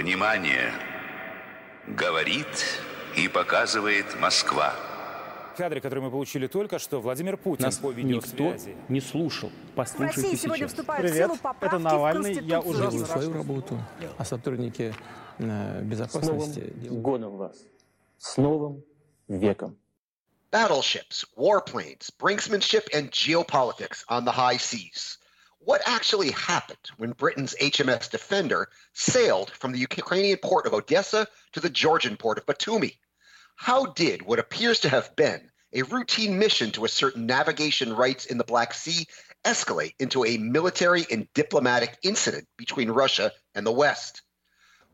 Внимание! Говорит и показывает Москва. В кадре, который мы получили только что, Владимир Путин Нас по никто не слушал. В Послушайте России сегодня сейчас. вступают в Привет, силу поправки это в Навальный. Я уже Делаю свою работу, а сотрудники э, безопасности делают годом вас. С Новым веком. battleships, warplanes, brinksmanship, and geopolitics on the high seas. What actually happened when Britain's HMS Defender sailed from the Ukrainian port of Odessa to the Georgian port of Batumi? How did what appears to have been a routine mission to assert navigation rights in the Black Sea escalate into a military and diplomatic incident between Russia and the West?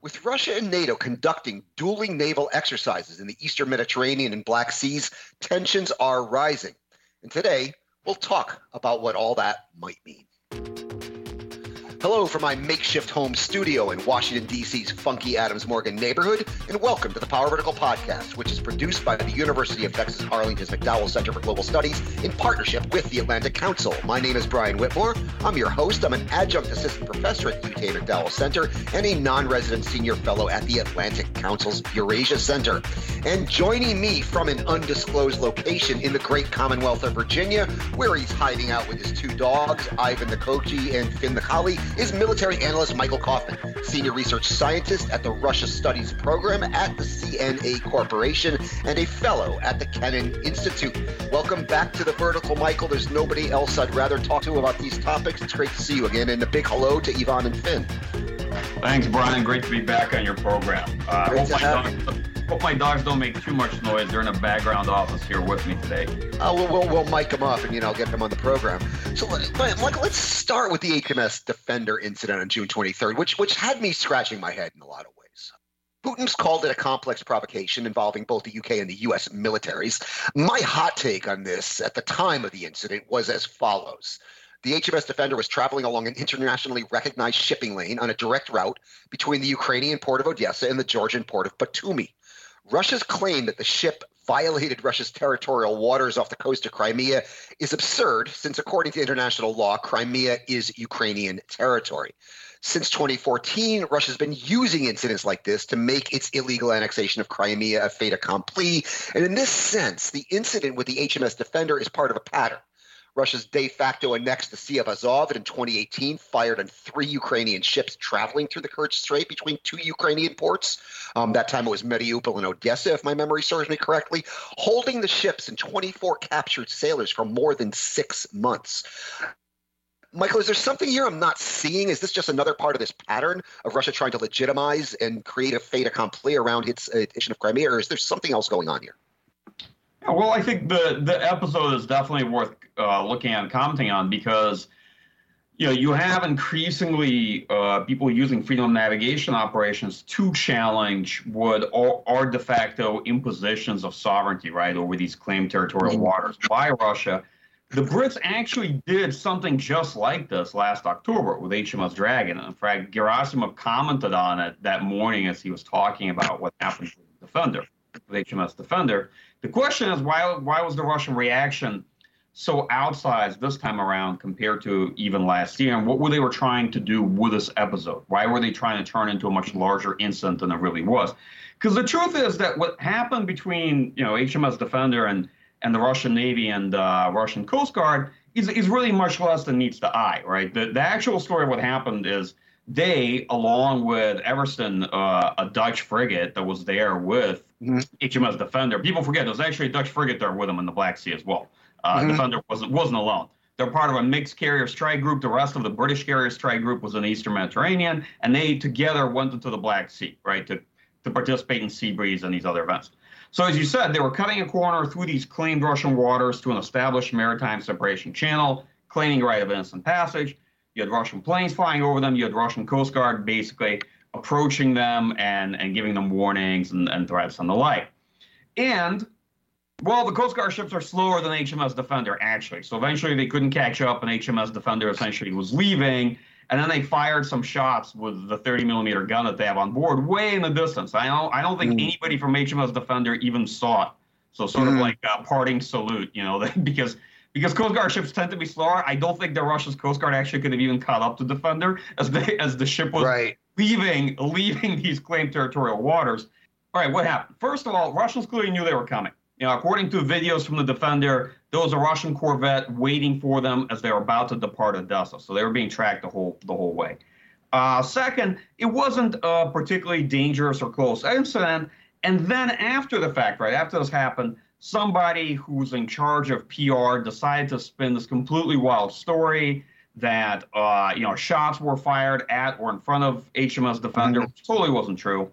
With Russia and NATO conducting dueling naval exercises in the Eastern Mediterranean and Black Seas, tensions are rising. And today, we'll talk about what all that might mean. Hello from my makeshift home studio in Washington, D.C.'s funky Adams Morgan neighborhood, and welcome to the Power Vertical Podcast, which is produced by the University of Texas Arlington's McDowell Center for Global Studies in partnership with the Atlantic Council. My name is Brian Whitmore. I'm your host. I'm an adjunct assistant professor at UT McDowell Center and a non resident senior fellow at the Atlantic Council's Eurasia Center. And joining me from an undisclosed location in the great Commonwealth of Virginia, where he's hiding out with his two dogs, Ivan the Kochi and Finn the Collie, is military analyst Michael Kofman, senior research scientist at the Russia Studies Program at the CNA Corporation, and a fellow at the Kennan Institute. Welcome back to the Vertical, Michael. There's nobody else I'd rather talk to about these topics. It's great to see you again, and a big hello to Ivan and Finn. Thanks, Brian. Great to be back on your program. Uh, hope, my dogs, hope my dogs don't make too much noise. They're in a background office here with me today. Uh, we'll, we'll, we'll mic them up and, you know, get them on the program. So, but, Michael, let's start with the HMS Defender incident on June 23rd, which, which had me scratching my head in a lot of ways. Putin's called it a complex provocation involving both the UK and the US militaries. My hot take on this at the time of the incident was as follows. The HMS Defender was traveling along an internationally recognized shipping lane on a direct route between the Ukrainian port of Odessa and the Georgian port of Batumi. Russia's claim that the ship violated Russia's territorial waters off the coast of Crimea is absurd, since according to international law, Crimea is Ukrainian territory. Since 2014, Russia's been using incidents like this to make its illegal annexation of Crimea a fait accompli. And in this sense, the incident with the HMS Defender is part of a pattern. Russia's de facto annexed the Sea of Azov and in 2018 fired on three Ukrainian ships traveling through the Kerch Strait between two Ukrainian ports. Um, that time it was Mariupol and Odessa, if my memory serves me correctly, holding the ships and 24 captured sailors for more than six months. Michael, is there something here I'm not seeing? Is this just another part of this pattern of Russia trying to legitimize and create a fait accompli around its uh, addition of Crimea, or is there something else going on here? Yeah, Well, I think the the episode is definitely worth uh, looking at and commenting on because you know you have increasingly uh, people using freedom of navigation operations to challenge what are, are de facto impositions of sovereignty right over these claimed territorial waters by Russia. The Brits actually did something just like this last October with HMS Dragon. In fact, Gerasimov commented on it that morning as he was talking about what happened with the Defender, with HMS Defender. The question is why why was the Russian reaction so outsized this time around compared to even last year? And what were they were trying to do with this episode? Why were they trying to turn into a much larger incident than it really was? Because the truth is that what happened between you know HMS Defender and and the Russian Navy and uh, Russian Coast Guard is, is really much less than meets the eye, right? The, the actual story of what happened is they, along with Evertsen, uh, a Dutch frigate that was there with HMS Defender, people forget there's actually a Dutch frigate there with them in the Black Sea as well. Uh, Defender wasn't, wasn't alone. They're part of a mixed carrier strike group. The rest of the British carrier strike group was in the Eastern Mediterranean, and they together went into the Black Sea, right, to, to participate in sea breeze and these other events. So, as you said, they were cutting a corner through these claimed Russian waters to an established maritime separation channel, claiming right of innocent passage. You had Russian planes flying over them. You had Russian Coast Guard basically approaching them and, and giving them warnings and, and threats and the like. And, well, the Coast Guard ships are slower than HMS Defender, actually. So eventually they couldn't catch up, and HMS Defender essentially was leaving. And then they fired some shots with the 30 millimeter gun that they have on board, way in the distance. I don't, I don't think mm. anybody from HMS Defender even saw it. So sort of mm. like a parting salute, you know, because because Coast Guard ships tend to be slower. I don't think the Russia's Coast Guard actually could have even caught up to Defender as they as the ship was Right. leaving leaving these claimed territorial waters. All right, what happened? First of all, Russians clearly knew they were coming. You know, according to videos from the Defender, there was a Russian corvette waiting for them as they were about to depart Odessa. So they were being tracked the whole the whole way. Uh, second, it wasn't a particularly dangerous or close incident. And then after the fact, right after this happened, somebody who's in charge of PR decided to spin this completely wild story that uh, you know shots were fired at or in front of HMS Defender, mm-hmm. which totally wasn't true.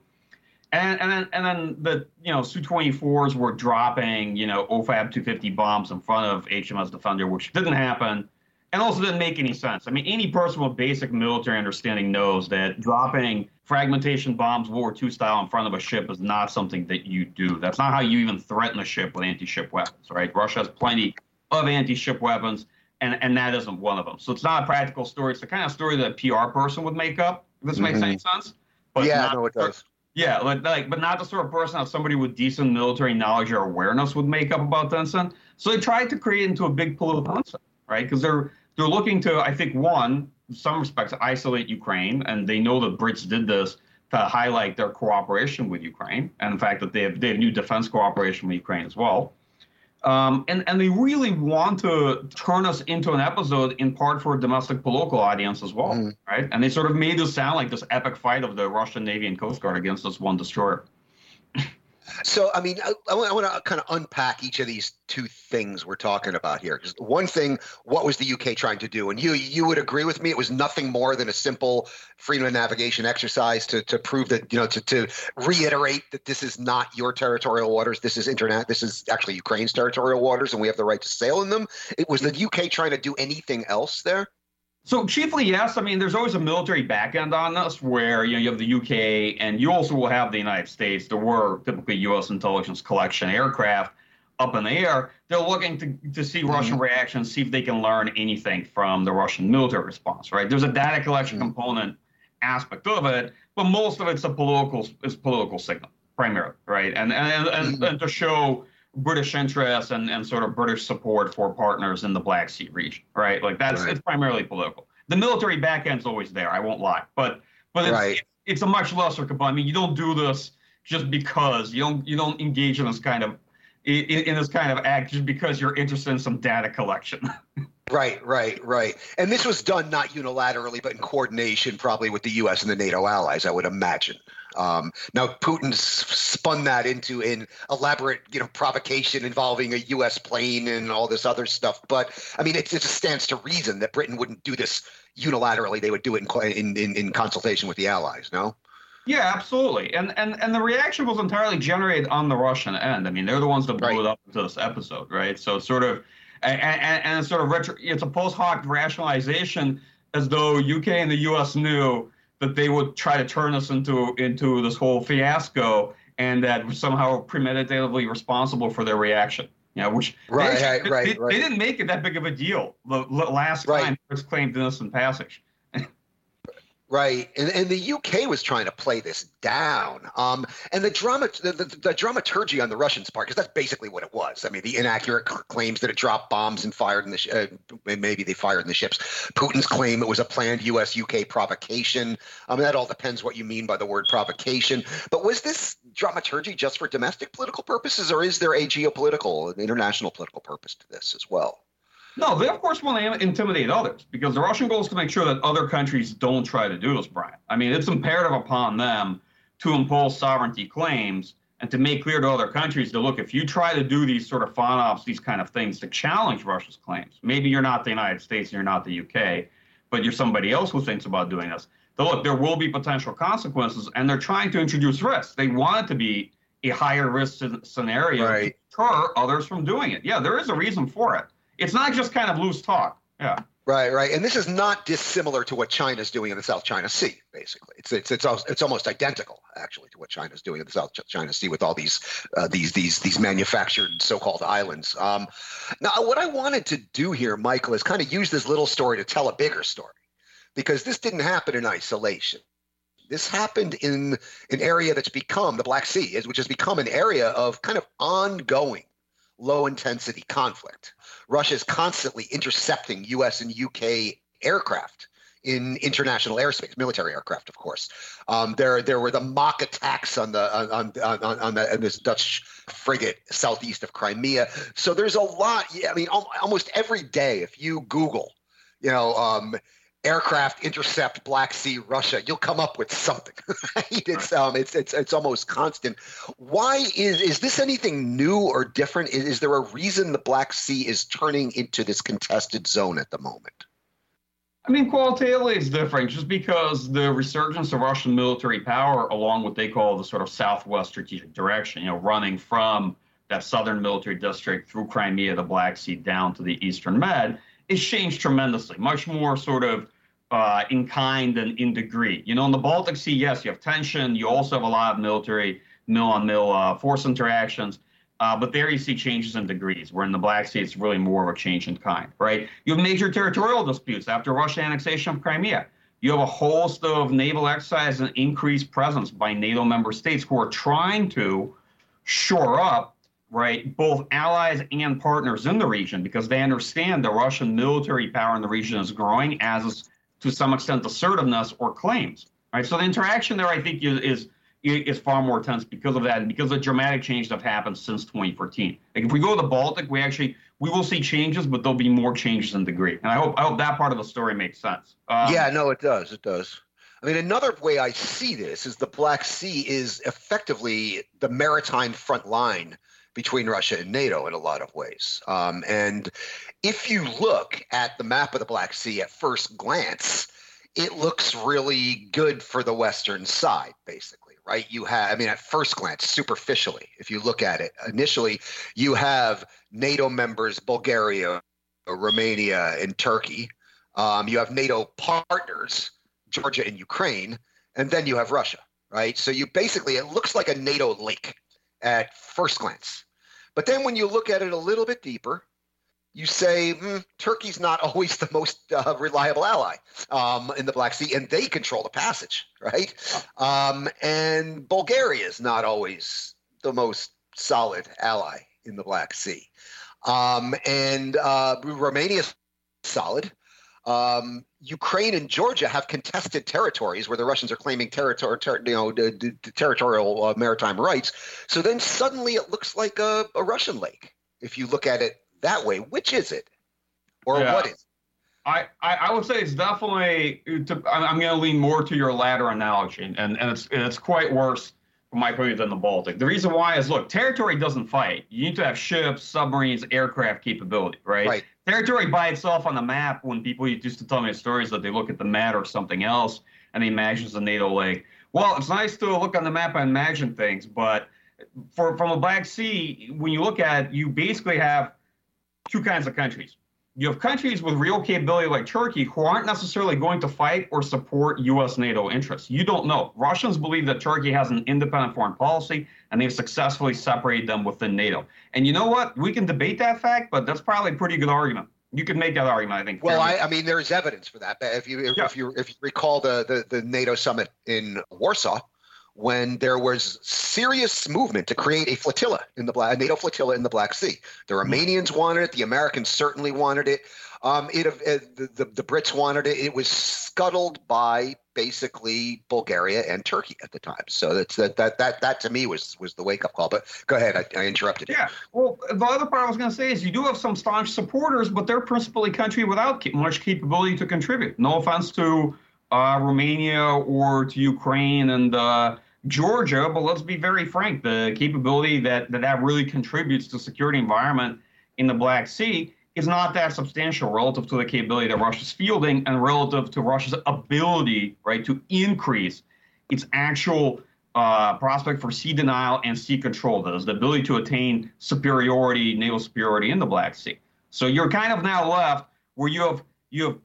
And, and then and then the you know Su-24s were dropping you know OFAB 250 bombs in front of HMS Defender, which didn't happen, and also didn't make any sense. I mean, any person with basic military understanding knows that dropping fragmentation bombs, World War II style, in front of a ship is not something that you do. That's not how you even threaten a ship with anti-ship weapons, right? Russia has plenty of anti-ship weapons, and, and that isn't one of them. So it's not a practical story. It's the kind of story that a PR person would make up. If this mm-hmm. makes any sense. But yeah, no, it does. Yeah, like, like, but not the sort of person that somebody with decent military knowledge or awareness would make up about the incident. So they tried to create into a big political incident, right? Because they're they're looking to, I think, one, in some respects, isolate Ukraine, and they know the Brits did this to highlight their cooperation with Ukraine, and the fact that they have they have new defense cooperation with Ukraine as well. Um, and and they really want to turn us into an episode in part for a domestic political audience as well, mm. right? And they sort of made this sound like this epic fight of the Russian Navy and Coast Guard against this one destroyer. So, I mean, I, I want to kind of unpack each of these two things we're talking about here. Because one thing, what was the UK trying to do? And you you would agree with me, it was nothing more than a simple freedom of navigation exercise to to prove that you know to to reiterate that this is not your territorial waters. This is internet. This is actually Ukraine's territorial waters, and we have the right to sail in them. It was the UK trying to do anything else there? So chiefly, yes. I mean, there's always a military back end on this, where you know you have the UK, and you also will have the United States. There were typically U.S. intelligence collection aircraft up in the air. They're looking to, to see Russian mm-hmm. reactions, see if they can learn anything from the Russian military response. Right? There's a data collection mm-hmm. component aspect of it, but most of it's a political is political signal primarily, right? And and and, mm-hmm. and to show British interests and, and sort of British support for partners in the Black Sea region, right? Like that's right. it's primarily political. The military back end's always there. I won't lie, but but it's right. it's a much lesser component. I mean, you don't do this just because you don't you don't engage in this kind of in, in this kind of act just because you're interested in some data collection. Right, right, right. And this was done not unilaterally, but in coordination, probably with the U.S. and the NATO allies, I would imagine. Um, now, Putin spun that into an elaborate, you know, provocation involving a U.S. plane and all this other stuff. But I mean, it, it just stands to reason that Britain wouldn't do this unilaterally; they would do it in in, in consultation with the allies. No. Yeah, absolutely. And and and the reaction was entirely generated on the Russian end. I mean, they're the ones that blew right. it up into this episode, right? So sort of, and, and, and sort of retro, it's a post hoc rationalization as though UK and the US knew that they would try to turn us into into this whole fiasco and that somehow premeditatively responsible for their reaction. Yeah, which right, they, right, right, they, right. they, didn't make it that big of a deal the, last right. time it was claimed innocent passage. Right, and, and the UK was trying to play this down, um, and the drama, the, the, the, dramaturgy on the Russians' part, because that's basically what it was. I mean, the inaccurate claims that it dropped bombs and fired in the, sh- uh, maybe they fired in the ships. Putin's claim it was a planned U.S.-UK provocation. I mean, that all depends what you mean by the word provocation. But was this dramaturgy just for domestic political purposes, or is there a geopolitical, an international political purpose to this as well? No, they of course want to intimidate others because the Russian goal is to make sure that other countries don't try to do this, Brian. I mean, it's imperative upon them to impose sovereignty claims and to make clear to other countries that look, if you try to do these sort of FONOPs, these kind of things to challenge Russia's claims, maybe you're not the United States and you're not the UK, but you're somebody else who thinks about doing this. But look, there will be potential consequences, and they're trying to introduce risks. They want it to be a higher risk scenario right. to deter others from doing it. Yeah, there is a reason for it. It's not just kind of loose talk. Yeah. Right, right, and this is not dissimilar to what China's doing in the South China Sea. Basically, it's it's it's it's almost identical, actually, to what China's doing in the South China Sea with all these uh, these these these manufactured so-called islands. Um, now, what I wanted to do here, Michael, is kind of use this little story to tell a bigger story, because this didn't happen in isolation. This happened in an area that's become the Black Sea, which has become an area of kind of ongoing low intensity conflict. Russia is constantly intercepting US and UK aircraft in international airspace, military aircraft, of course. Um, there, there were the mock attacks on the on on on, on, the, on this Dutch frigate southeast of Crimea. So there's a lot. I mean, almost every day, if you Google, you know, um, aircraft intercept Black Sea Russia, you'll come up with something. it's um it's it's it's almost constant. Why is is this anything new or different? Is, is there a reason the Black Sea is turning into this contested zone at the moment? I mean, qualitatively, it's different just because the resurgence of Russian military power, along what they call the sort of southwest strategic direction, you know, running from that southern military district through Crimea, the Black Sea, down to the eastern Med, is changed tremendously. Much more sort of uh, in kind and in degree. You know, in the Baltic Sea, yes, you have tension. You also have a lot of military mill on mill uh, force interactions. Uh, but there you see changes in degrees, where in the Black Sea it's really more of a change in kind, right? You have major territorial disputes after Russian annexation of Crimea. You have a host of naval exercises and increased presence by NATO member states who are trying to shore up, right, both allies and partners in the region because they understand the Russian military power in the region is growing as to some extent assertiveness or claims. Right. So the interaction there, I think, is, is is far more tense because of that and because of the dramatic change that have happened since 2014. Like if we go to the Baltic, we actually we will see changes, but there'll be more changes in degree. And I hope I hope that part of the story makes sense. Um, yeah, no, it does. It does. I mean, another way I see this is the Black Sea is effectively the maritime front line between Russia and NATO in a lot of ways. Um, and if you look at the map of the Black Sea at first glance, it looks really good for the Western side, basically, right? You have, I mean, at first glance, superficially, if you look at it, initially, you have NATO members, Bulgaria, Romania, and Turkey. Um, you have NATO partners, Georgia and Ukraine, and then you have Russia, right? So you basically, it looks like a NATO lake at first glance. But then when you look at it a little bit deeper, you say mm, Turkey's not always the most uh, reliable ally um, in the Black Sea, and they control the passage, right? Um, and Bulgaria is not always the most solid ally in the Black Sea, um, and uh, Romania is solid. Ukraine and Georgia have contested territories where the Russians are claiming territory, ter- you know, d- d- territorial uh, maritime rights. So then suddenly it looks like a, a Russian lake if you look at it that way. Which is it, or yeah. what is? It? I, I, I would say it's definitely. To, I'm going to lean more to your latter analogy, and and it's it's quite worse from my point of view than the Baltic. The reason why is look, territory doesn't fight. You need to have ships, submarines, aircraft capability, right? Right. Territory by itself on the map. When people used to tell me stories that they look at the map or something else and they imagine a NATO lake. Well, it's nice to look on the map and imagine things, but for from a Black Sea, when you look at it, you basically have two kinds of countries. You have countries with real capability like Turkey who aren't necessarily going to fight or support U.S. NATO interests. You don't know. Russians believe that Turkey has an independent foreign policy and they've successfully separated them within NATO. And you know what? We can debate that fact, but that's probably a pretty good argument. You could make that argument, I think. Well, I, I, mean, there's evidence for that. If you if, yeah. if you if you recall the, the the NATO summit in Warsaw, when there was serious movement to create a flotilla in the Black, NATO flotilla in the Black Sea. The mm-hmm. Romanians wanted it. The Americans certainly wanted it. Um, it, it the, the, the Brits wanted it. It was scuttled by basically Bulgaria and Turkey at the time. So that's that that that that to me was was the wake up call. But go ahead, I, I interrupted. Yeah. Well, the other part I was going to say is you do have some staunch supporters, but they're principally country without much capability to contribute. No offense to uh, Romania or to Ukraine and uh, Georgia, but let's be very frank, the capability that, that that really contributes to security environment in the Black Sea is not that substantial relative to the capability that Russia's fielding and relative to Russia's ability, right, to increase its actual uh, prospect for sea denial and sea control. That is the ability to attain superiority, naval superiority in the Black Sea. So you're kind of now left where you have you have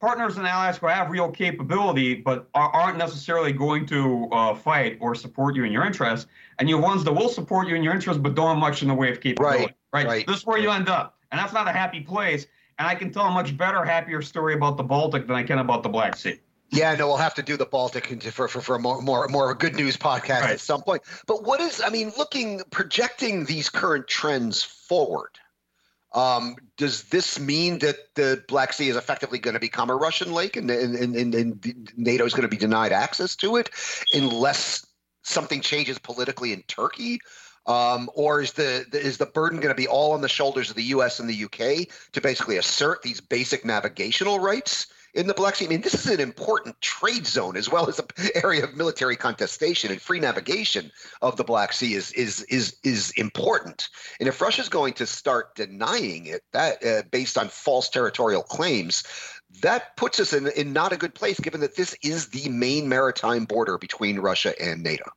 partners and allies who have real capability but aren't necessarily going to uh, fight or support you in your interests, and you have ones that will support you in your interests but don't have much in the way of capability. Right. Right. right. This is where you end up, and that's not a happy place. And I can tell a much better, happier story about the Baltic than I can about the Black Sea. Yeah, no, we'll have to do the Baltic for for, for a more more more good news podcast right. at some point. But what is I mean, looking projecting these current trends forward Um, does this mean that the Black Sea is effectively going to become a Russian lake and, and, and, and NATO is going to be denied access to it unless something changes politically in Turkey? Um, or is the, the, is the burden going to be all on the shoulders of the U.S. and the U.K. to basically assert these basic navigational rights in the Black Sea? I mean, this is an important trade zone as well as an area of military contestation and free navigation of the Black Sea is is is is important. And if Russia's going to start denying it, that uh, based on false territorial claims, that puts us in in not a good place, given that this is the main maritime border between Russia and NATO.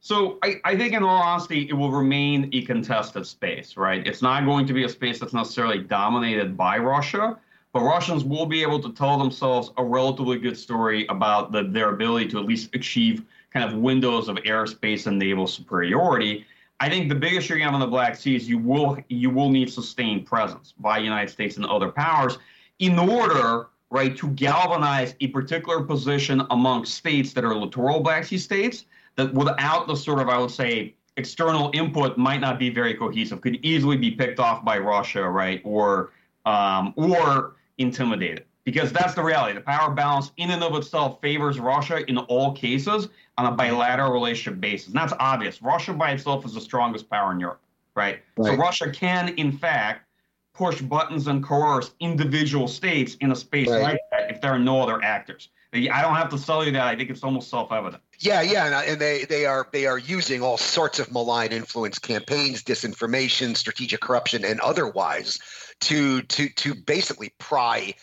So I, I, think, in all honesty, it will remain a contested space, right? It's not going to be a space that's necessarily dominated by Russia, but Russians will be able to tell themselves a relatively good story about the, their ability to at least achieve kind of windows of airspace and naval superiority. I think the biggest issue you have on the Black Sea is you will you will need sustained presence by the United States and other powers in order, right, to galvanize a particular position among states that are littoral Black Sea states that without the sort of, I would say, external input might not be very cohesive, could easily be picked off by Russia, right, or um, or intimidated. Because that's the reality. The power balance in and of itself favors Russia in all cases on a bilateral relationship basis. And that's obvious. Russia by itself is the strongest power in Europe, right? right? So Russia can, in fact, push buttons and coerce individual states in a space right. like that if there are no other actors. I don't have to tell you that. I think it's almost self-evident. Yeah, yeah, and, and, they they are they are using all sorts of malign influence campaigns, disinformation, strategic corruption, and otherwise to to to basically pry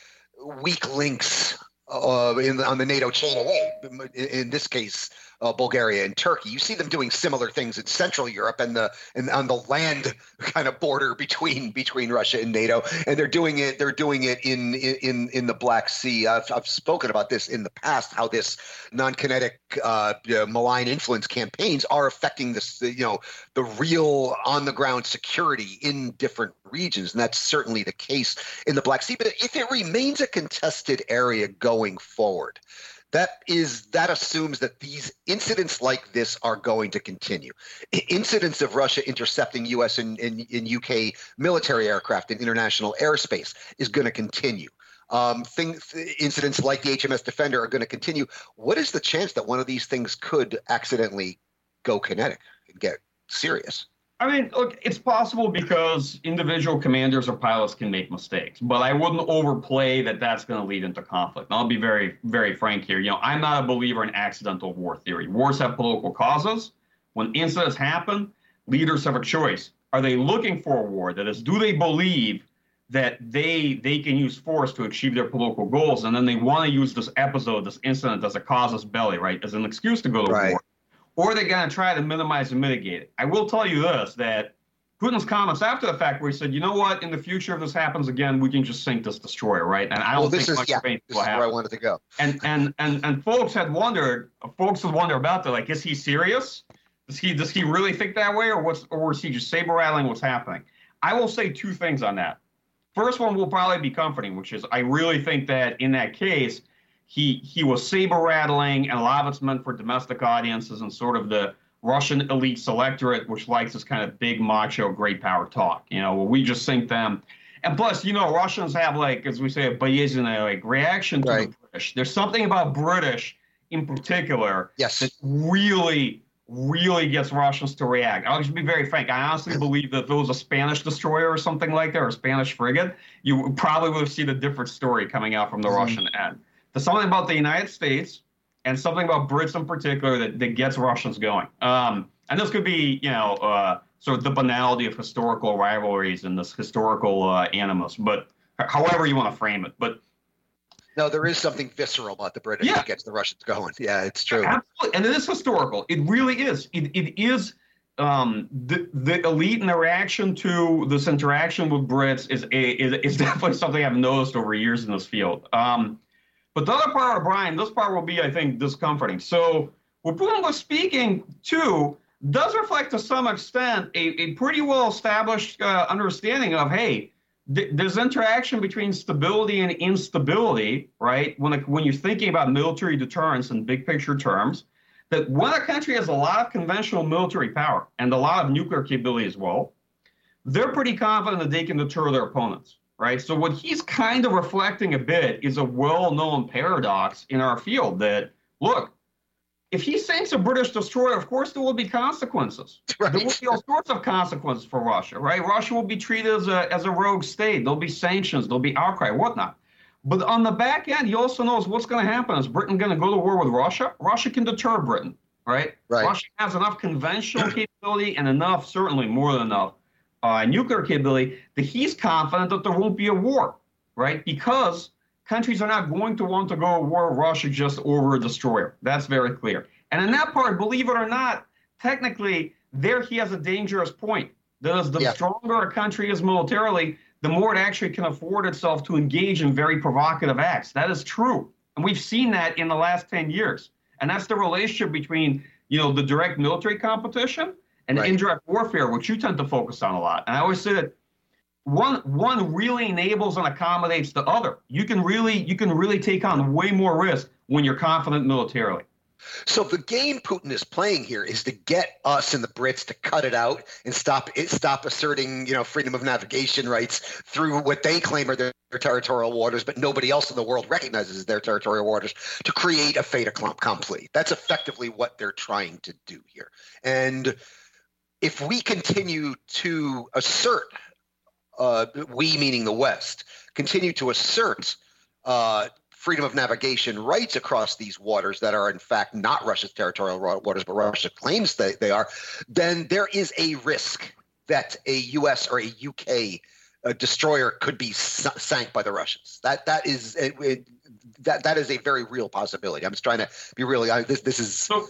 weak links uh, in, on the NATO chain away. In, in this case, uh, Bulgaria and Turkey. You see them doing similar things in Central Europe and the and on the land kind of border between between Russia and NATO, and they're doing it. They're doing it in in in the Black Sea. I've, I've spoken about this in the past. How this non-kinetic uh, malign influence campaigns are affecting this. You know the real on the ground security in different regions, and that's certainly the case in the Black Sea. But if it remains a contested area going forward that is that assumes that these incidents like this are going to continue. Incidents of russia intercepting us and, and, and uk military aircraft in international airspace is going to continue. Um, things, incidents like the hms defender are going to continue. What is the chance that one of these things could accidentally go kinetic and get serious I mean, look, it's possible because individual commanders or pilots can make mistakes, but I wouldn't overplay that that's going to lead into conflict. And I'll be very, very frank here. You know, I'm not a believer in accidental war theory. Wars have political causes. When incidents happen, leaders have a choice. Are they looking for a war? That is, do they believe that they they can use force to achieve their political goals, and then they want to use this episode, this incident, as a casus belli, right, as an excuse to go to right. war? Or they're going to try to minimize and mitigate it. I will tell you this that Putin's comments after the fact, where he said, "You know what? In the future, if this happens again, we can just sink this destroyer, right?" And I don't well, think is, yeah, this is where I wanted to go. And and and and folks had wondered, folks would wonder about that. Like, is he serious? Does he does he really think that way, or what's or is he just saber rattling what's happening? I will say two things on that. First one will probably be comforting, which is I really think that in that case, he he was saber rattling, and a lot of it's meant for domestic audiences and sort of the Russian elite selectorate, which likes this kind of big macho great power talk. You know, we just think them. And plus, you know, Russians have like, as we say, a Bayesian like reaction to right. the British. There's something about British in particular yes. that really, really gets Russians to react. I'll just be very frank. I honestly believe that if it was a Spanish destroyer or something like that, or a Spanish frigate, you probably would have seen a different story coming out from the mm. Russian end. There's something about the United States and something about Brits in particular that, that gets Russians going. Um, and this could be, you know, uh, sort of the banality of historical rivalries and this historical uh, animus, but however you want to frame it. But no, there is something visceral about the British yeah. that gets the Russians going. Yeah, it's true. Absolutely. And it is historical. It really is. It, it is um, the the elite reaction to this interaction with Brits is, is is definitely something I've noticed over years in this field. Um, but the other part, of Brian, this part will be, I think, discomforting. So what Putin was speaking to does reflect to some extent a, a pretty well established uh, understanding of, hey, th- there's interaction between stability and instability, right? When, it, when you're thinking about military deterrence in big picture terms, that when a country has a lot of conventional military power and a lot of nuclear capability as well, they're pretty confident that they can deter their opponents, right? So what he's kind of reflecting a bit is a well-known paradox in our field that look, if he sinks a British destroyer, of course there will be consequences. Right. There will be all sorts of consequences for Russia, right? Russia will be treated as a as a rogue state. There'll be sanctions, there'll be outcry, whatnot. But on the back end, he also knows what's going to happen. Is Britain going to go to war with Russia? Russia can deter Britain, right? right. Russia has enough conventional capability and enough, certainly more than enough, uh, nuclear capability that he's confident that there won't be a war, right? Because countries are not going to want to go to war with Russia just over a destroyer. That's very clear. And in that part, believe it or not, technically, there he has a dangerous point. That is, the yeah. stronger a country is militarily, the more it actually can afford itself to engage in very provocative acts. That is true. And we've seen that in the last 10 years. And that's the relationship between, you know, the direct military competition and right. indirect warfare, which you tend to focus on a lot. And I always say that one one really enables and accommodates the other. You can really you can really take on way more risk when you're confident militarily. So the game Putin is playing here is to get us and the Brits to cut it out and stop it, stop asserting, you know, freedom of navigation rights through what they claim are their, their territorial waters, but nobody else in the world recognizes as their territorial waters to create a fait accompli. That's effectively what they're trying to do here. And if we continue to assert, uh, we meaning the West, continue to assert uh, freedom of navigation rights across these waters that are in fact not Russia's territorial waters, but Russia claims they, they are, then there is a risk that a U.S. or a U.K. Uh, destroyer could be sank by the Russians. That that is it, it, that that is a very real possibility. I'm just trying to be really. I, this this is. So,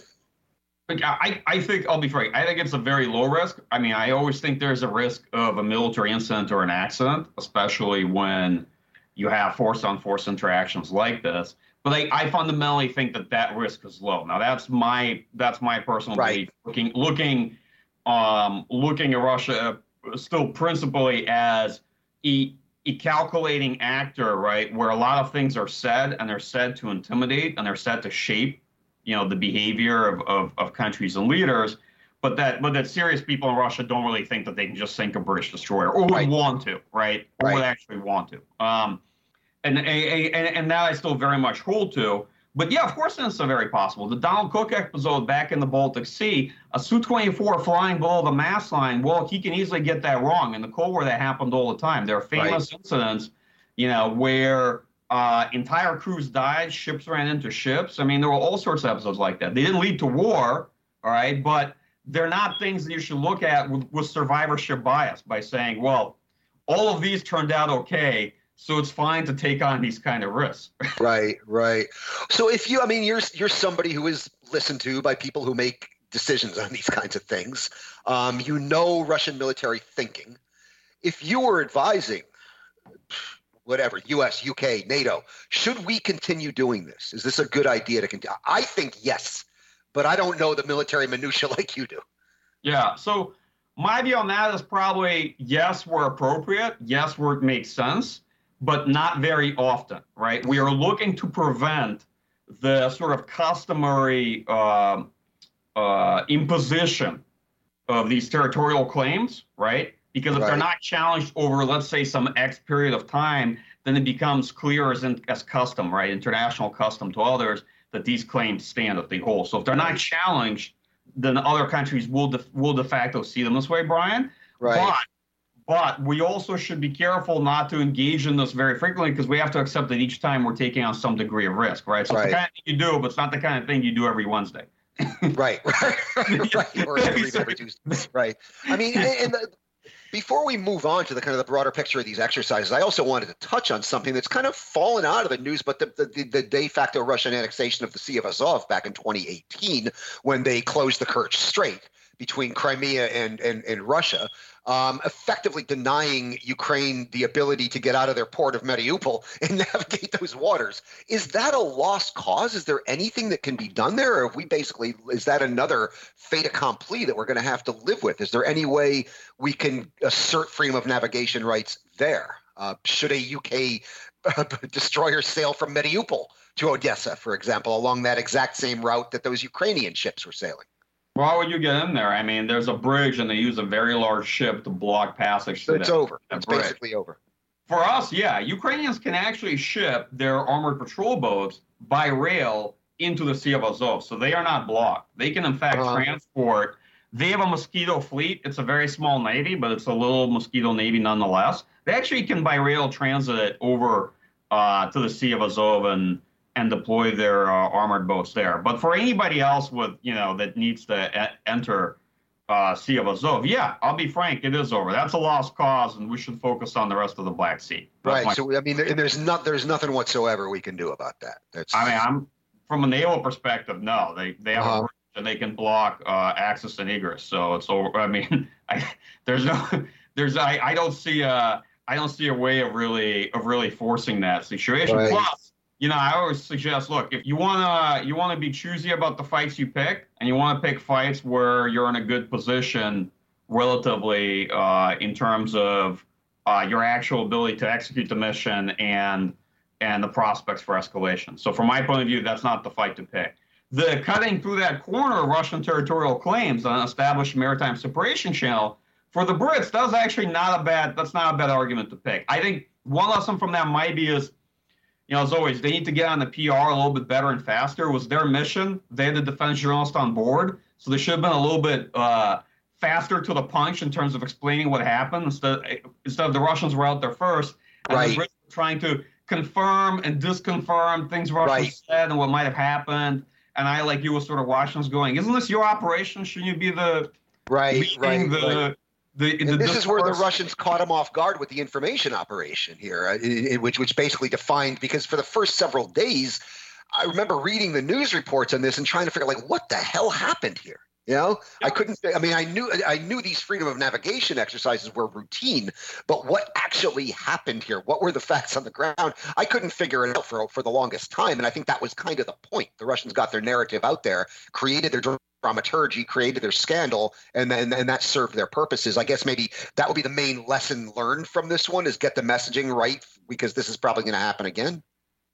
I, I think I'll be frank. I think it's a very low risk. I mean, I always think there's a risk of a military incident or an accident, especially when you have force on force interactions like this. But I, I, fundamentally think that that risk is low. Now that's my that's my personal right. belief. Looking looking um, looking at Russia still principally as a, a calculating actor, right, where a lot of things are said and they're said to intimidate and they're said to shape, you know, the behavior of, of, of countries and leaders. But that but that serious people in Russia don't really think that they can just sink a British destroyer or would right. want to, right? Or right. would actually want to. Um, and, and and that I still very much hold to. But yeah, of course, it's very possible. The Donald Cook episode back in the Baltic Sea, a Su-24 flying below the mast line. Well, he can easily get that wrong. In the Cold War, that happened all the time. There are famous right. incidents, you know, where uh, entire crews died, ships ran into ships. I mean, there were all sorts of episodes like that. They didn't lead to war, all right, but they're not things that you should look at with, with survivorship bias by saying, well, all of these turned out okay so it's fine to take on these kind of risks. right, right. So if you, I mean, you're you're somebody who is listened to by people who make decisions on these kinds of things. Um, you know Russian military thinking. If you were advising, whatever, U.S., U.K., NATO, should we continue doing this? Is this a good idea to continue? I think yes, but I don't know the military minutia like you do. Yeah. So my view on that is probably yes, where appropriate, yes, where it makes sense but not very often, right? We are looking to prevent the sort of customary uh, uh, imposition of these territorial claims, right? Because if right. they're not challenged over, let's say, some X period of time, then it becomes clear as, in, as custom, right? International custom to others that these claims stand that they hold. So if they're not challenged, then other countries will de, will de facto see them this way, Brian. Right. But but we also should be careful not to engage in this very frequently because we have to accept that each time we're taking on some degree of risk, right? So right. it's the kind of thing you do, but it's not the kind of thing you do every Wednesday. right, right, right, or every, every Tuesday. Right. I mean, and the, before we move on to the kind of the broader picture of these exercises, I also wanted to touch on something that's kind of fallen out of the news, but the, the, the de facto Russian annexation of the Sea of Azov back in 2018 when they closed the Kerch Strait between Crimea and, and, and Russia um, effectively denying Ukraine the ability to get out of their port of Mariupol and navigate those waters. Is that a lost cause? Is there anything that can be done there? Or if we basically, is that another fait accompli that we're going to have to live with? Is there any way we can assert freedom of navigation rights there? Uh, should a UK destroyer sail from Mariupol to Odessa, for example, along that exact same route that those Ukrainian ships were sailing? Why would you get in there? I mean, there's a bridge, and they use a very large ship to block passage. So to it's that, over. that It's bridge. basically over. For us, yeah, Ukrainians can actually ship their armored patrol boats by rail into the Sea of Azov, so they are not blocked. They can, in fact, Uh-huh. transport. They have a Mosquito fleet. It's a very small navy, but it's a little Mosquito navy nonetheless. They actually can by rail transit over uh, to the Sea of Azov and and deploy their uh, armored boats there. But for anybody else with you know that needs to e- enter uh, Sea of Azov, yeah, I'll be frank, it is over. That's a lost cause, and we should focus on the rest of the Black Sea. That's Right. So I mean, there, there's not there's nothing whatsoever we can do about that. That's I mean, I'm from a naval perspective. No, they they have Uh-huh. a and they can block uh, access and egress. So it's over. I mean, I, there's no, there's I, I don't see a I don't see a way of really of really forcing that situation. Right. Plus, you know, I always suggest, look, if you wanna you wanna be choosy about the fights you pick, and you want to pick fights where you're in a good position relatively uh, in terms of uh, your actual ability to execute the mission and and the prospects for escalation. So from my point of view, that's not the fight to pick. The cutting through that corner of Russian territorial claims on an established maritime separation channel for the Brits, that's actually not a bad that's not a bad argument to pick. I think one lesson from that might be is, you know, as always, they need to get on the PR a little bit better and faster. It was their mission. They had the defense journalist on board, so they should have been a little bit uh, faster to the punch in terms of explaining what happened instead instead of the Russians were out there first and Right. trying to confirm and disconfirm things Russia Right. said and what might have happened. And I, like you, was sort of watching us going, "Isn't this your operation? Shouldn't you be the right, right, the, right. The, the this is where the? Russians caught him off guard with the information operation here, uh, which which basically defined because for the first several days, I remember reading the news reports on this and trying to figure out like what the hell happened here. You know, I couldn't. Say, I mean, I knew I knew these freedom of navigation exercises were routine, but what actually happened here? What were the facts on the ground? I couldn't figure it out for for the longest time, and I think that was kind of the point. The Russians got their narrative out there, created their dramaturgy, created their scandal, and then and that served their purposes. I guess maybe that would be the main lesson learned from this one: is get the messaging right because this is probably going to happen again.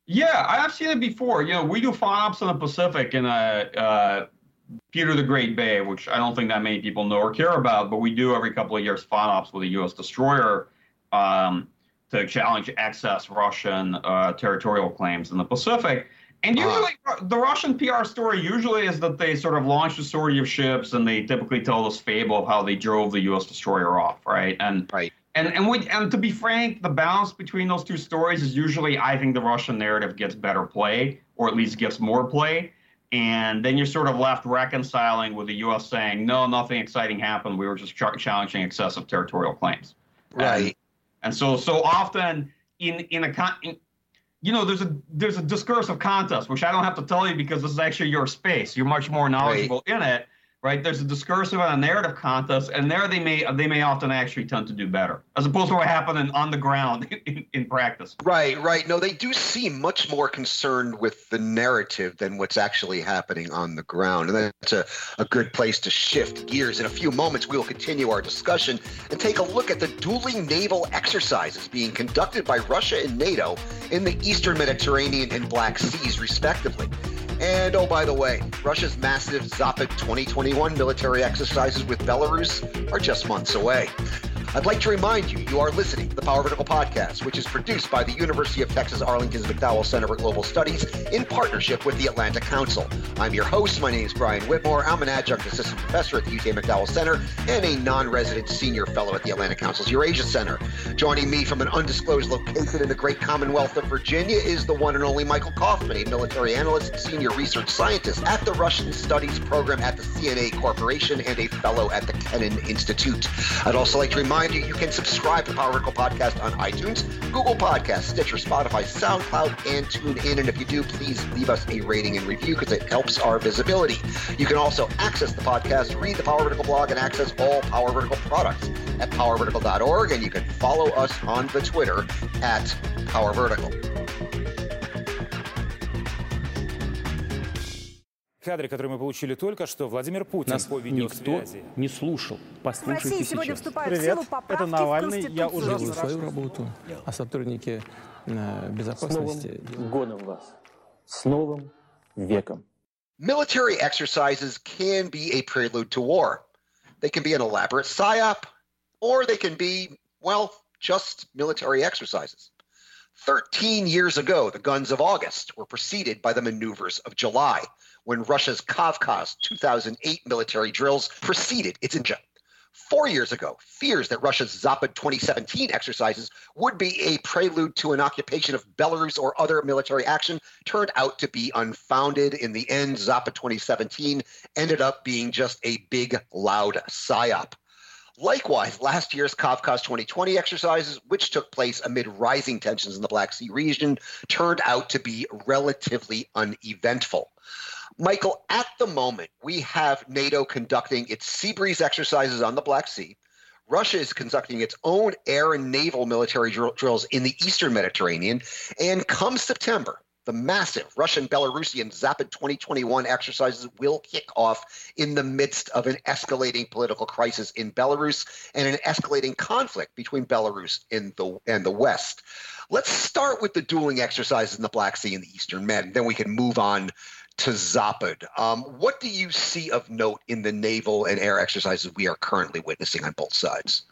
Yeah, I've seen it before. You know, we do FONOPS in the Pacific in a uh, Peter the Great Bay, which I don't think that many people know or care about, but we do every couple of years FONOPS with a U.S. destroyer um, to challenge excess Russian uh, territorial claims in the Pacific. And Uh-huh. usually, the Russian PR story usually is that they sort of launch a story of ships, and they typically tell this fable of how they drove the U.S. destroyer off, right? And Right. and and we and to be frank, the balance between those two stories is usually I think the Russian narrative gets better play, or at least gets more play. And then you're sort of left reconciling with the U.S. saying, no, nothing exciting happened. We were just ch- challenging excessive territorial claims. Right. And so, so often in in a con, in, you know, there's a there's a discursive contest, which I don't have to tell you because this is actually your space. You're much more knowledgeable in it, right? There's a discursive and a narrative contest, and there they may they may often actually tend to do better, as opposed to what happened on the ground in, in practice. Right, right. No, they do seem much more concerned with the narrative than what's actually happening on the ground. And that's a, a good place to shift gears. In a few moments, we will continue our discussion and take a look at the dueling naval exercises being conducted by Russia and NATO in the Eastern Mediterranean and Black Seas, respectively. And oh, by the way, Russia's massive Zapad 2021 military exercises with Belarus are just months away. I'd like to remind you, you are listening to the Power Vertical Podcast, which is produced by the University of Texas Arlington's McDowell Center for Global Studies in partnership with the Atlantic Council. I'm your host. My name is Brian Whitmore. I'm an adjunct assistant professor at the UT McDowell Center and a non-resident senior fellow at the Atlantic Council's Eurasia Center. Joining me from an undisclosed location in the great Commonwealth of Virginia is the one and only Michael Kofman, a military analyst, and senior research scientist at the Russian Studies Program at the CNA Corporation and a fellow at the Kennan Institute. I'd also like to remind you, you can subscribe to Power Vertical Podcast on iTunes, Google Podcasts, Stitcher, Spotify, SoundCloud, and TuneIn. And if you do, please leave us a rating and review because it helps our visibility. You can also access the podcast, read the Power Vertical blog, and access all Power Vertical products at powervertical.org. And you can follow us on the Twitter at Power Vertical. Кадре, который мы получили только что, Владимир Путин Нас по никто видеосвязи. не слушал. В Послушайте России сегодня сейчас. вступают в Привет, силу поправки это Навальный, в я уже Делаю свою работу, а сотрудники э, С новым безопасности... годом вас! С новым веком! Military exercises can be a prelude to war. They can be an elaborate psyop, or they can be, well, just military exercises. 13 years ago, the guns of August were preceded by the maneuvers of July, when Russia's Kavkaz 2008 military drills preceded its invasion. Four years ago, fears that Russia's Zapad 2017 exercises would be a prelude to an occupation of Belarus or other military action turned out to be unfounded. In the end, Zapad 2017 ended up being just a big, loud psyop. Likewise, last year's Kavkaz 2020 exercises, which took place amid rising tensions in the Black Sea region, turned out to be relatively uneventful. Michael, at the moment, we have NATO conducting its Sea Breeze exercises on the Black Sea. Russia is conducting its own air and naval military drill- drills in the eastern Mediterranean. And come September, the massive Russian Belarusian Zapad 2021 exercises will kick off in the midst of an escalating political crisis in Belarus and an escalating conflict between Belarus and the, and the West. Let's start with the dueling exercises in the Black Sea and the Eastern Med, and then we can move on to Zapad. Um, what do you see of note in the naval and air exercises we are currently witnessing on both sides?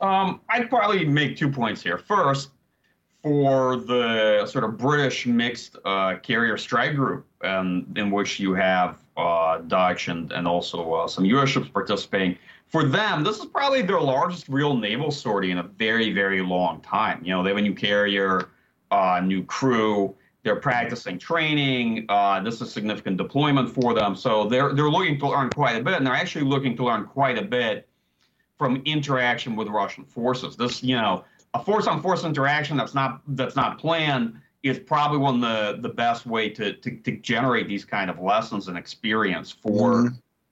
Um, I'd probably make two points here. First, for the sort of British mixed uh, carrier strike group, um, in which you have uh, Dutch and, and also uh, some U.S. ships participating. For them, this is probably their largest real naval sortie in a very, very long time. You know, they have a new carrier, uh, new crew. They're practicing training. Uh, this is significant deployment for them. So they're they're looking to learn quite a bit, and they're actually looking to learn quite a bit from interaction with Russian forces. This, you know, a force on force interaction that's not that's not planned is probably one of the, the best way to, to, to generate these kind of lessons and experience for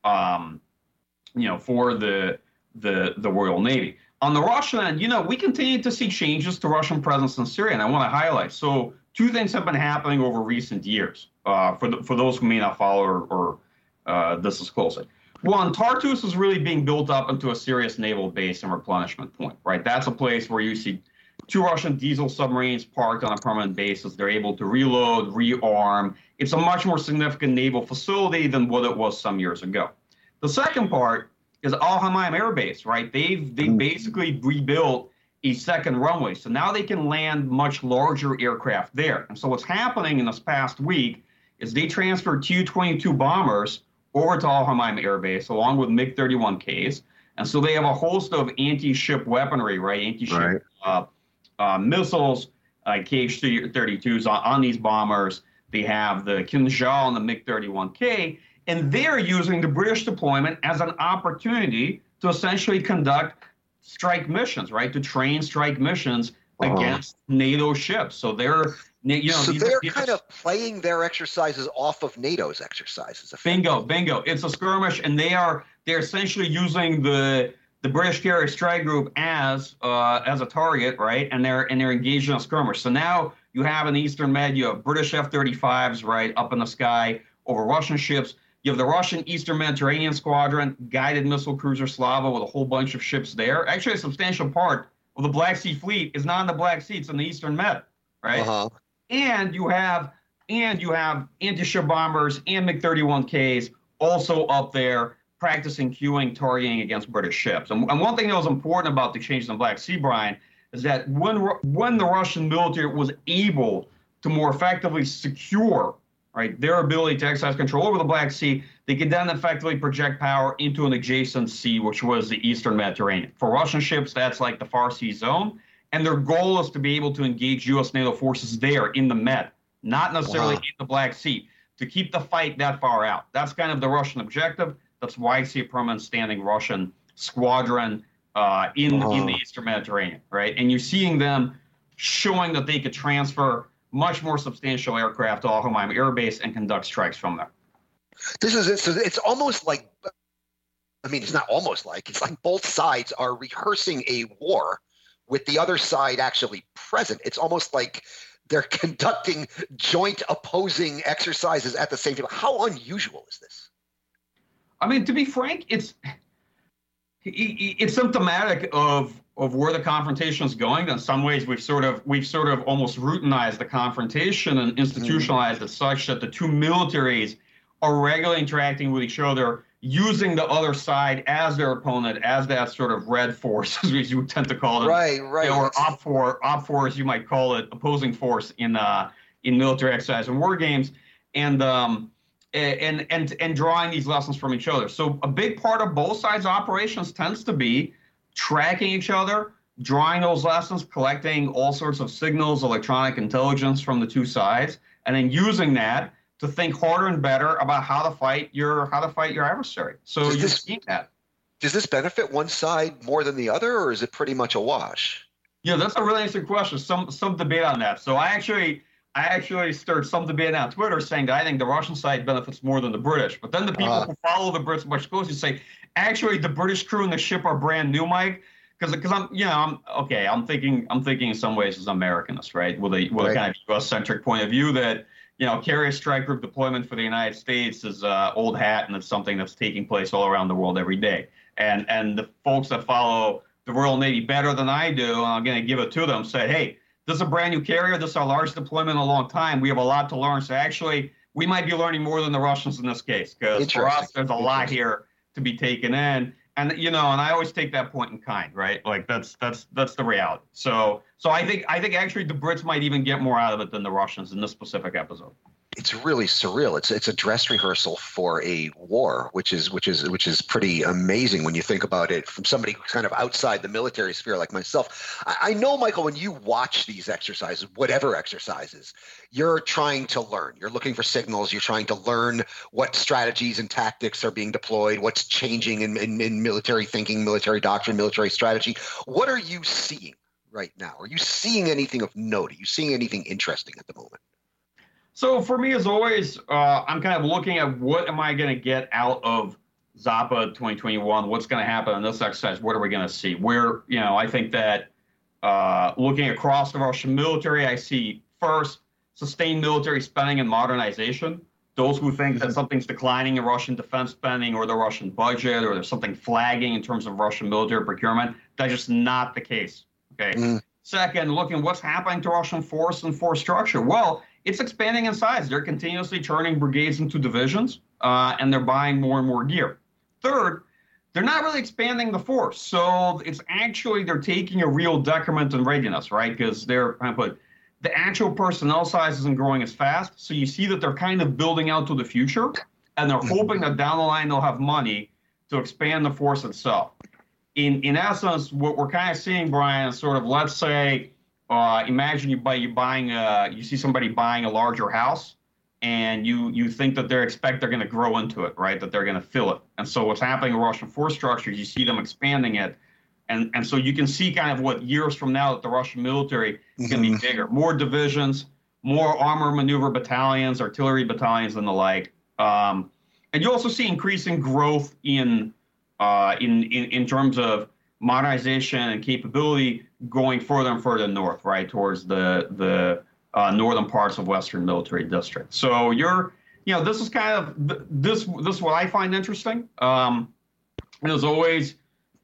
mm-hmm. um, you know for the the the Royal Navy. On the Russian end, you know, we continue to see changes to Russian presence in Syria, and I want to highlight. So two things have been happening over recent years. Uh, for the, for those who may not follow or, or uh, this is closely. One, Tartus is really being built up into a serious naval base and replenishment point, right? That's a place where you see two Russian diesel submarines parked on a permanent basis. They're able to reload, rearm. It's a much more significant naval facility than what it was some years ago. The second part is Hmeimim Air Base, right? They've they mm-hmm. basically rebuilt a second runway, so now they can land much larger aircraft there. And so what's happening in this past week is they transferred Tu-22 bombers over to Hmeimim Air Base along with MiG-31Ks. And so they have a host of anti-ship weaponry, right? Anti-ship right. Uh, uh, missiles, uh, KH-32s on, on, these bombers. They have the Kinzhal and the MiG-31K, and they're using the British deployment as an opportunity to essentially conduct strike missions, right? To train strike missions uh-huh. against NATO ships. So they're you know, so they're kind of playing their exercises off of NATO's exercises. Bingo, bingo. It's a skirmish, and they are they're essentially using the the British carrier strike group as uh, as a target, right? And they're and they're engaged in a skirmish. So now you have in the Eastern Med, you have British F-35s, right, up in the sky over Russian ships. You have the Russian Eastern Mediterranean Squadron, guided missile cruiser Slava with a whole bunch of ships there. Actually, a substantial part of the Black Sea Fleet is not in the Black Sea; it's in the Eastern Med, right? Uh-huh and you have and you have anti-ship bombers and MiG-31Ks also up there practicing cueing, targeting against British ships. And, and, one thing that was important about the changes in the Black Sea, Brian, is that when when the Russian military was able to more effectively secure right their ability to exercise control over the Black Sea, they could then effectively project power into an adjacent sea, which was the Eastern Mediterranean. For Russian ships, that's like the Far Sea Zone. And their goal is to be able to engage U.S. NATO forces there in the Med, not necessarily wow. in the Black Sea, to keep the fight that far out. That's kind of the Russian objective. That's why I see a permanent standing Russian squadron uh, in wow. in the Eastern Mediterranean, right? And you're seeing them showing that they could transfer much more substantial aircraft to Hmeimim Air Base and conduct strikes from there. This is it's, it's almost like I mean, it's not almost like it's like both sides are rehearsing a war with the other side actually present. It's almost like they're conducting joint opposing exercises at the same time. How unusual is this? I mean, to be frank, it's it's symptomatic of of where the confrontation is going. In some ways, we've sort of we've sort of almost routinized the confrontation and institutionalized mm-hmm. it such that the two militaries are regularly interacting with each other, using the other side as their opponent, as that sort of red force, as you would tend to call it, right, right, or op for op force, you might call it, opposing force in uh, in military exercise and war games, and um, and and and drawing these lessons from each other. So a big part of both sides' operations tends to be tracking each other, drawing those lessons, collecting all sorts of signals, electronic intelligence from the two sides, and then using that to think harder and better about how to fight your how to fight your adversary. So Does you're this- seeing that. Does this benefit one side more than the other, or is it pretty much a wash? Yeah, that's a really interesting question. Some some debate on that. So I actually I actually stirred some debate on Twitter saying that I think the Russian side benefits more than the British. But then the people Ah. who follow the Brits much closer say, actually the British crew and the ship are brand new, Mike. Because because I'm you know I'm okay. I'm thinking I'm thinking in some ways as Americanist, right? With a with Right. a kind of U.S. centric point of view that you know carrier strike group deployment for the United States is uh, old hat and it's something that's taking place all around the world every day. And and the folks that follow the Royal Navy better than I do, I'm going to give it to them, said, hey, this is a brand new carrier. This is our largest deployment in a long time. We have a lot to learn. So actually, we might be learning more than the Russians in this case because for us, there's a lot here to be taken in. And you know, and I always take that point in kind, right? Like that's that's that's the reality. So so I think I think actually the Brits might even get more out of it than the Russians in this specific episode. It's really surreal. It's it's a dress rehearsal for a war, which is which is which is pretty amazing when you think about it from somebody kind of outside the military sphere like myself. I, I know, Michael, when you watch these exercises, whatever exercises, you're trying to learn. You're looking for signals. You're trying to learn what strategies and tactics are being deployed, what's changing in, in, in military thinking, military doctrine, military strategy. What are you seeing right now? Are you seeing anything of note? Are you seeing anything interesting at the moment? So for me, as always, uh, I'm kind of looking at what am I going to get out of Zapad 2021? What's going to happen in this exercise? What are we going to see? Where you know, I think that uh, looking across the Russian military, I see first sustained military spending and modernization. Those who think that something's declining in Russian defense spending or the Russian budget or there's something flagging in terms of Russian military procurement, that's just not the case. Okay. Mm. Second, looking what's happening to Russian force and force structure. Well, it's expanding in size. They're continuously turning brigades into divisions, uh, and they're buying more and more gear. Third, they're not really expanding the force. So it's actually they're taking a real decrement in readiness, right? Because they're I put the actual personnel size isn't growing as fast. So you see that they're kind of building out to the future, and they're hoping that down the line they'll have money to expand the force itself. In in essence, what we're kind of seeing, Brian, is sort of let's say, uh, imagine you buy you buying a you see somebody buying a larger house, and you you think that they're expect they're going to grow into it, right? That they're going to fill it. And so what's happening in Russian force structures, you see them expanding it, and and so you can see kind of what years from now that the Russian military is going to be bigger, more divisions, more armor maneuver battalions, artillery battalions, and the like. Um, and you also see increasing growth in uh, in, in in terms of modernization and capability going further and further north, right towards the the uh, northern parts of Western military district. So you're, you know, this is kind of this this is what I find interesting. Um, and as always,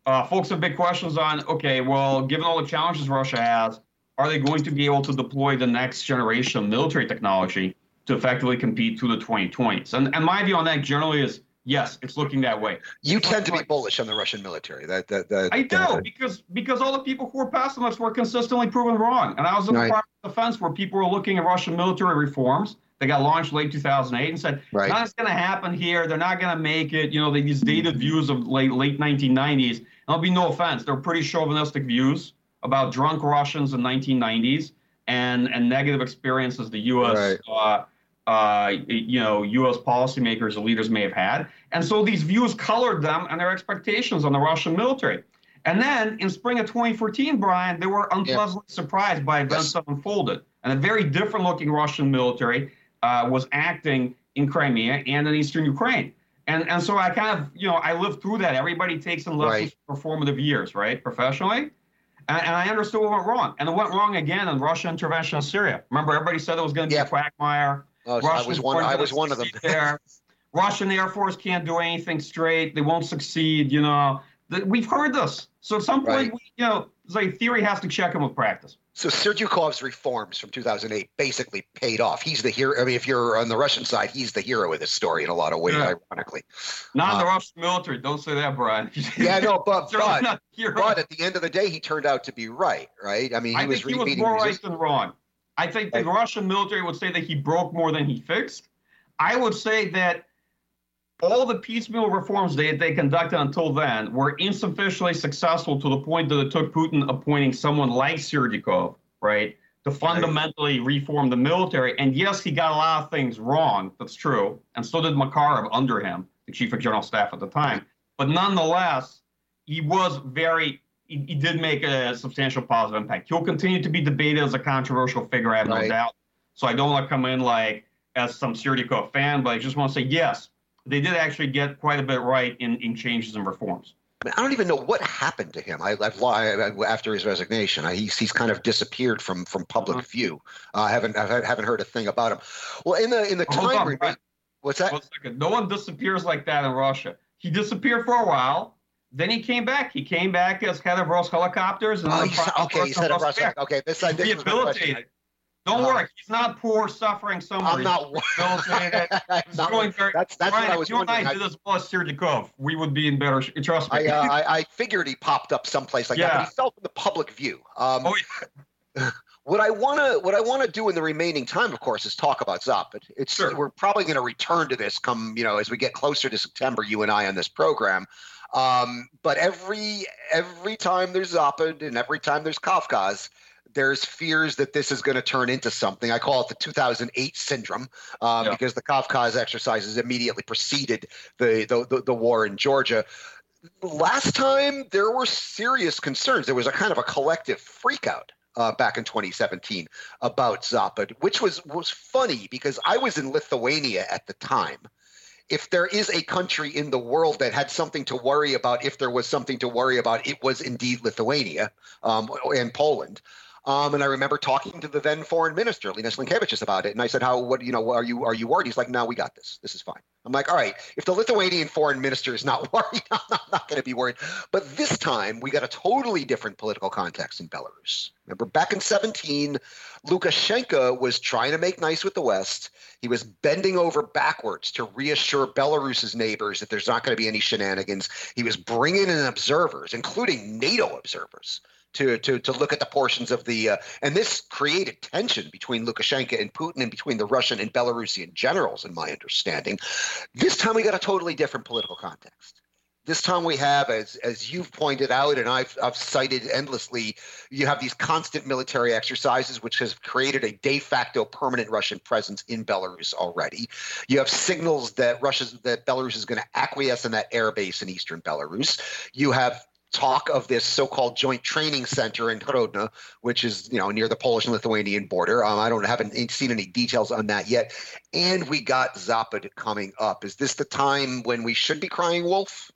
uh, folks have big questions on. Okay, well, given all the challenges Russia has, are they going to be able to deploy the next generation of military technology to effectively compete through the 2020s? And and my view on that generally is yes, it's looking that way. You It's tend to be bullish on the Russian military. That that, that I do that- because because all the people who were pessimists were consistently proven wrong. And I was in the Right. Department of Defense where people were looking at Russian military reforms. They got launched late 2008 and said, Right. nothing's going to happen here. They're not going to make it. You know, they, these dated views of late late 1990s. And there'll be no offense. They're pretty chauvinistic views about drunk Russians in 1990s and and negative experiences the U.S. Uh, uh, you know, U.S. policymakers and leaders may have had, and so these views colored them and their expectations on the Russian military. And then in spring of 2014, Brian, they were unpleasantly surprised by events Yes. that unfolded, and a very different-looking Russian military uh, was acting in Crimea and in eastern Ukraine. And and so I kind of, you know, I lived through that. Everybody takes in lessons from formative years, right, professionally. And, and I understood what went wrong. And it went wrong again in Russian intervention in Syria. Remember, everybody said it was going to be Yeah. a quagmire. Oh, I was one. I was one of them. There. Russian Air Force can't do anything straight. They won't succeed. You know, Th- we've heard this. So at some point, Right. we, you know, say theory has to check him with practice. So Serdyukov's reforms from 2008 basically paid off. He's the hero. I mean, if you're on the Russian side, he's the hero of this story in a lot of ways, yeah. ironically. Not uh, the Russian military. Don't say that, Brian. yeah, no, but but, but at the end of the day, he turned out to be right. Right? I mean, he I was think he was more right than wrong. I think the Russian military would say that he broke more than he fixed. I would say that all the piecemeal reforms they, they conducted until then were insufficiently successful to the point that it took Putin appointing someone like Serdyukov, right, to fundamentally reform the military. And yes, he got a lot of things wrong. That's true. And so did Makarov under him, the chief of general staff at the time. But nonetheless, he was very, he, he did make a substantial positive impact. He'll continue to be debated as a controversial figure, I have right. no doubt. So I don't want to come in like as some Serdyukov fan, but I just want to say yes they did actually get quite a bit right in, in changes and reforms. I, don't even know what happened to him. I, have after his resignation. I, he's he's kind of disappeared from from public uh-huh. view. Uh, I haven't I haven't heard a thing about him. Well, in the in the time, on, what's that? One. No one disappears like that in Russia. He disappeared for a while. Then he came back. He came back as head of Roshelicopters. And oh, he's, okay, he's head of Roshelicopters. Okay, this, this rehabilitated. Don't uh, worry, he's not poor, suffering somewhere. I'm not. he's not going very. That's that's Brian, what I was if you and I did as well as Serdyukov, we would be in better. Trust me. I, uh, I, I figured he popped up someplace like yeah. that, but he fell from the public view. Um, oh, yeah. What I want to what I want to do in the remaining time, of course, is talk about Zapad. It's sure. we're probably going to return to this come you know as we get closer to September. You and I on this program. Um, but every every time there's Zapad and every time there's Kavkaz, there's fears that this is going to turn into something. I call it the 2008 syndrome um, yeah. because the Kavkaz exercises immediately preceded the, the, the, the war in Georgia. Last time there were serious concerns. There was a kind of a collective freakout uh, back in 2017 about Zapad, which was was funny because I was in Lithuania at the time. If there is a country in the world that had something to worry about, if there was something to worry about, it was indeed Lithuania um, and Poland. Um, and I remember talking to the then foreign minister, Linas Linkevičius, about it. And I said, "How? What? You know, are you are you worried?" He's like, "No, we got this. This is fine." I'm like, "All right. If the Lithuanian foreign minister is not worried, I'm not, not going to be worried." But this time, we got a totally different political context in Belarus. Remember, back in 17, Lukashenko was trying to make nice with the West. He was bending over backwards to reassure Belarus's neighbors that there's not going to be any shenanigans. He was bringing in observers, including NATO observers to to to look at the portions of the uh, and this created tension between Lukashenko and Putin and between the Russian and Belarusian generals, in my understanding. This time we got a totally different political context. This time we have, as as you've pointed out, and I've I've cited endlessly, you have these constant military exercises, which has created a de facto permanent Russian presence in Belarus already. You have signals that Russia's that Belarus is going to acquiesce in that air base in eastern Belarus. You have talk of this so-called joint training center in Grodno, which is you know near the Polish and Lithuanian border. Um, I don't haven't seen any details on that yet. And we got Zapad coming up. Is this the time when we should be crying wolf?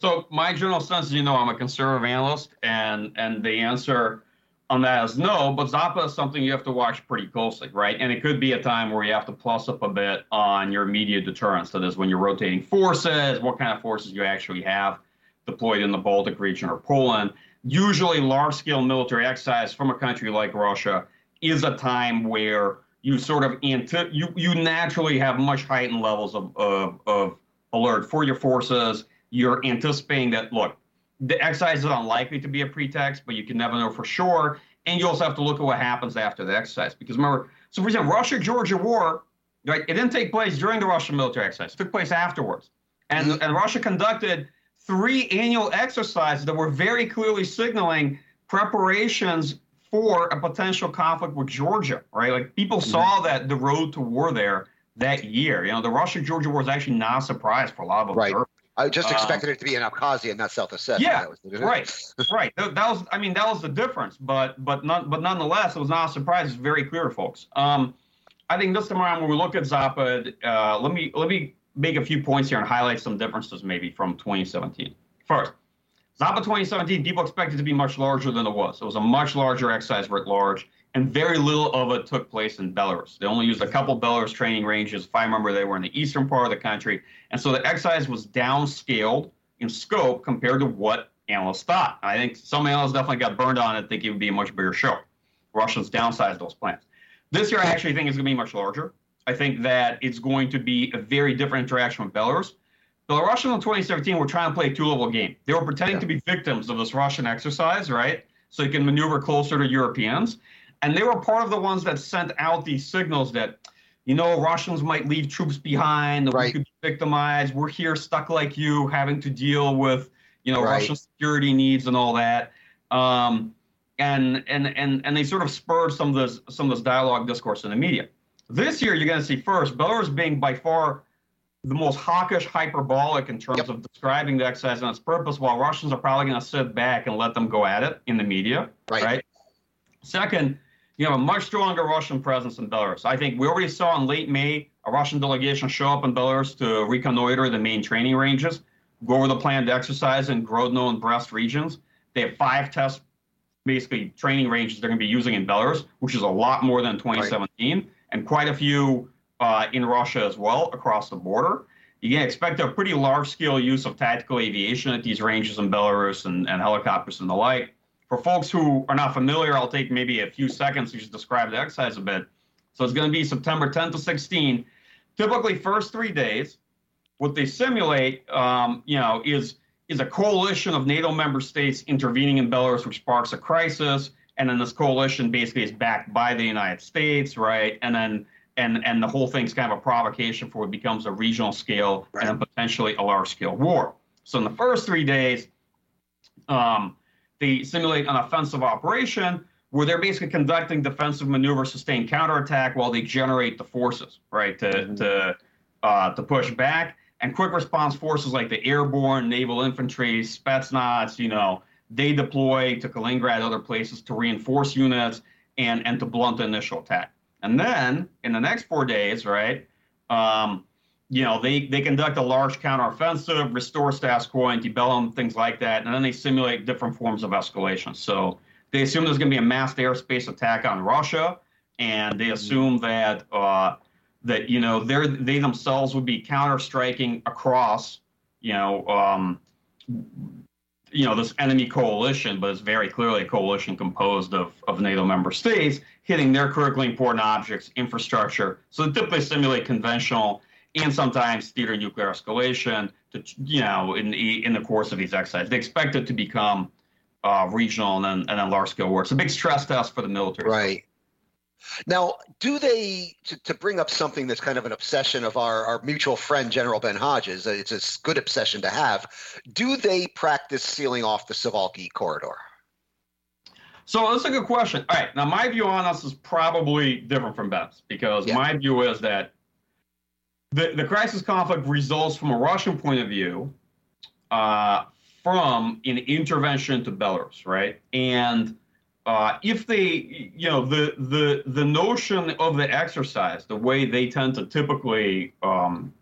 So my general sense is, you know, I'm a conservative analyst, and and the answer on that is no. But Zapad is something you have to watch pretty closely, right? And it could be a time where you have to plus up a bit on your media deterrence. That is, when you're rotating forces, what kind of forces you actually have deployed in the Baltic region or Poland. Usually, large scale military exercise from a country like Russia is a time where you sort of anti- you, you naturally have much heightened levels of, of, of alert for your forces. You're anticipating that, look, the exercise is unlikely to be a pretext, but you can never know for sure. And you also have to look at what happens after the exercise. Because remember, so for example, Russia Georgia war, right, it didn't take place during the Russian military exercise, it took place afterwards. And, mm-hmm. and Russia conducted three annual exercises that were very clearly signaling preparations for a potential conflict with Georgia, right? Like people mm-hmm. saw that the road to war there that year. You know, the Russia-Georgia war was actually not a surprise for a lot of observers. Right. I just um, expected um, it to be in Abkhazia, and not South Ossetia. Yeah, right, right. That, that, was, I mean, that was the difference. But, but, not, but nonetheless, it was not a surprise. It's very clear, folks. Um, I think this time around, when we look at Zapad, uh, let me let me make a few points here and highlight some differences maybe from 2017. First, Zapad 2017, people expected to be much larger than it was. It was a much larger exercise writ large, and very little of it took place in Belarus. They only used a couple Belarus training ranges. If I remember, they were in the eastern part of the country. And so the exercise was downscaled in scope compared to what analysts thought. I think some analysts definitely got burned on it, think it would be a much bigger show. Russians downsized those plans. This year, I actually think it's going to be much larger. I think that it's going to be a very different interaction with Belarus. Belarusians in 2017 were trying to play a two-level game. They were pretending yeah. to be victims of this Russian exercise, right? So they can maneuver closer to Europeans. And they were part of the ones that sent out these signals that, you know, Russians might leave troops behind, that right. we could be victimized. We're here stuck like you, having to deal with, you know, right. Russian security needs and all that. Um, and and and and they sort of spurred some of this some of this dialogue discourse in the media. This year, you're going to see first Belarus being by far the most hawkish, hyperbolic in terms yep. of describing the exercise and its purpose, while Russians are probably going to sit back and let them go at it in the media. Right. right. Second, you have a much stronger Russian presence in Belarus. I think we already saw in late May a Russian delegation show up in Belarus to reconnoiter the main training ranges, go over the planned exercise in Grodno and Brest regions. They have five test, basically training ranges they're going to be using in Belarus, which is a lot more than 2017, right. And quite a few uh, in Russia as well across the border. You can expect a pretty large scale use of tactical aviation at these ranges in Belarus and, and helicopters and the like. For folks who are not familiar, I'll take maybe a few seconds to just describe the exercise a bit. So it's going to be September 10 to 16. Typically, first three days, what they simulate, um, you know, is is a coalition of NATO member states intervening in Belarus, which sparks a crisis. And then this coalition basically is backed by the United States, right? And then and and the whole thing's kind of a provocation for what becomes a regional scale right. and potentially a large scale war. So in the first three days, um, they simulate an offensive operation where they're basically conducting defensive maneuver, sustained counterattack while they generate the forces, right, to mm-hmm. to uh, to push back. And quick response forces like the airborne, naval infantry, Spetsnaz, you know, they deploy to Kaliningrad, other places to reinforce units and and to blunt the initial attack. And then in the next four days, right, um, you know, they, they conduct a large counteroffensive, restore status quo, antebellum, things like that, and then they simulate different forms of escalation. So they assume there's going to be a mass airspace attack on Russia, and they assume that uh, that you know they they themselves would be counter striking across, you know, um, you know this enemy coalition, but it's very clearly a coalition composed of of NATO member states hitting their critically important objects, infrastructure. So they typically simulate conventional and sometimes theater nuclear escalation. To you know, in the in the course of these exercises, they expect it to become uh, regional and then and then large scale war. It's a big stress test for the military. Right. Now, do they, to, to, bring up something that's kind of an obsession of our, our mutual friend, General Ben Hodges, it's a good obsession to have, do they practice sealing off the Suwalki corridor? So that's a good question. All right, now my view on this is probably different from Ben's because yeah. my view is that the, the crisis conflict results from a Russian point of view uh, from an intervention to Belarus, right? And uh, if they, you know, the the the notion of the exercise, the way they tend to typically um,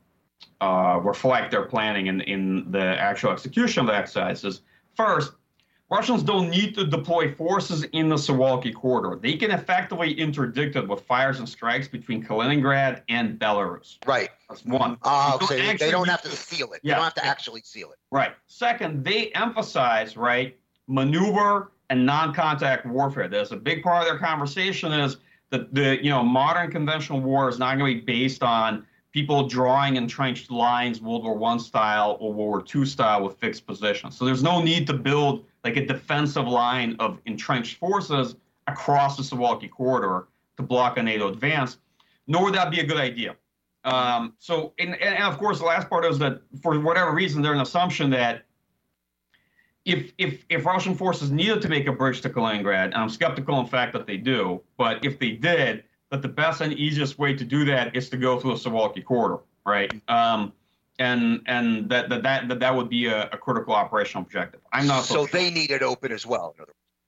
uh, reflect their planning in in the actual execution of the exercise is first Russians don't need to deploy forces in the Suwalki corridor. They can effectively interdict it with fires and strikes between Kaliningrad and Belarus. Right. That's one. Uh, so they, they don't have to seal it. Yeah. They don't have to actually seal it. Right. Second, they emphasize, right, maneuver and non-contact warfare. There's a big part of their conversation is that the, you know, modern conventional war is not going to be based on people drawing entrenched lines World War One style or World War Two style with fixed positions. So there's no need to build like a defensive line of entrenched forces across the Suwalki corridor to block a NATO advance, nor would that be a good idea. Um, so, and, and of course, the last part is that for whatever reason, there's an assumption that if if if Russian forces needed to make a bridge to Kaliningrad, and I'm skeptical in fact that they do, but if they did, that the best and easiest way to do that is to go through the Suwalki corridor, right? Um, and and that that that that, would be a, a critical operational objective. I'm not so, so they need it open as well.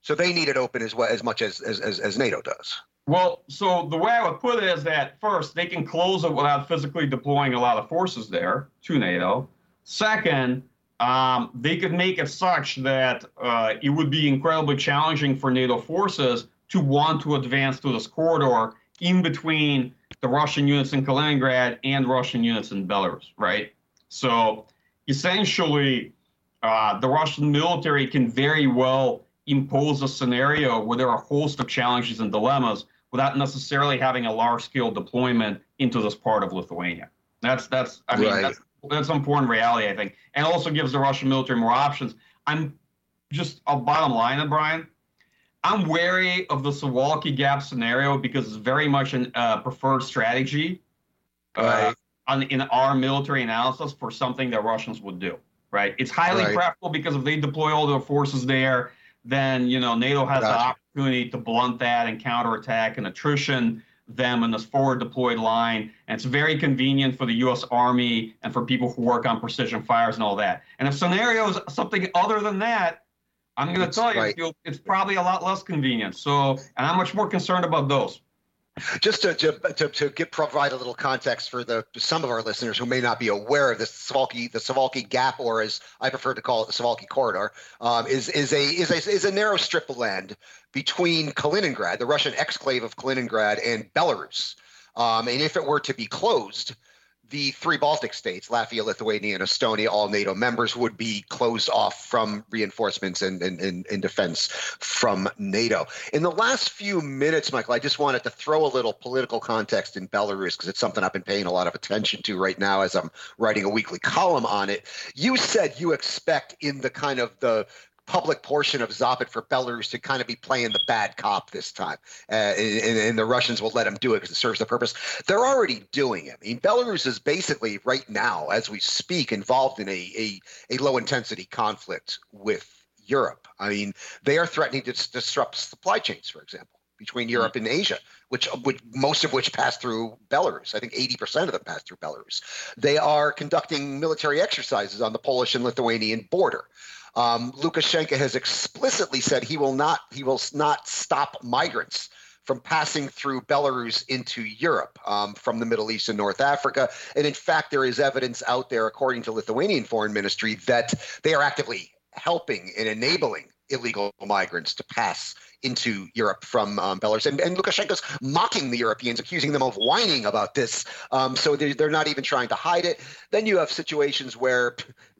So they need it open as well as much as, as as as NATO does. Well, so the way I would put it is that first they can close it without physically deploying a lot of forces there to NATO. Second, um, they could make it such that uh, it would be incredibly challenging for NATO forces to want to advance to this corridor in between the Russian units in Kaliningrad and Russian units in Belarus, right? So essentially, uh, the Russian military can very well impose a scenario where there are a host of challenges and dilemmas without necessarily having a large-scale deployment into this part of Lithuania. That's that's I mean right. that's that's an important reality I think, and also gives the Russian military more options. I'm just a bottom line, Brian. I'm wary of the Suwalki Gap scenario because it's very much a uh, preferred strategy uh, on, in our military analysis for something that Russians would do. Right? It's highly right. preferable because if they deploy all their forces there, then you know NATO has gotcha. the opportunity to blunt that and counterattack and attrition them in this forward deployed line. And it's very convenient for the U.S. Army and for people who work on precision fires and all that. And if scenarios something other than that, I'm going to tell you, right. it's probably a lot less convenient. So, and I'm much more concerned about those. Just to, to, to, to get, provide a little context for the some of our listeners who may not be aware of this Suwalki, the Suwalki Gap, or as I prefer to call it, the Suwalki Corridor, um, is is a is a is a narrow strip of land between Kaliningrad, the Russian exclave of Kaliningrad, and Belarus. Um, and if it were to be closed, the three Baltic states, Latvia, Lithuania, and Estonia, all NATO members, would be closed off from reinforcements and, and, and, and, defense from NATO. In the last few minutes, Michael, I just wanted to throw a little political context in Belarus because it's something I've been paying a lot of attention to right now as I'm writing a weekly column on it. You said you expect in the kind of the public portion of Zapad for Belarus to kind of be playing the bad cop this time. Uh, and, and, the Russians will let them do it because it serves the purpose. They're already doing it. I mean, Belarus is basically right now, as we speak, involved in a, a, a low intensity conflict with Europe. I mean, they are threatening to disrupt supply chains, for example, between mm-hmm. Europe and Asia, which, which most of which pass through Belarus. I think 80% of them pass through Belarus. They are conducting military exercises on the Polish and Lithuanian border. Um, Lukashenko has explicitly said he will not he will not stop migrants from passing through Belarus into Europe um, from the Middle East and North Africa. And in fact, there is evidence out there, according to Lithuanian Foreign Ministry, that they are actively helping and enabling illegal migrants to pass into Europe from um, Belarus. And, and Lukashenko's mocking the Europeans, accusing them of whining about this. Um, so they're, they're not even trying to hide it. Then you have situations where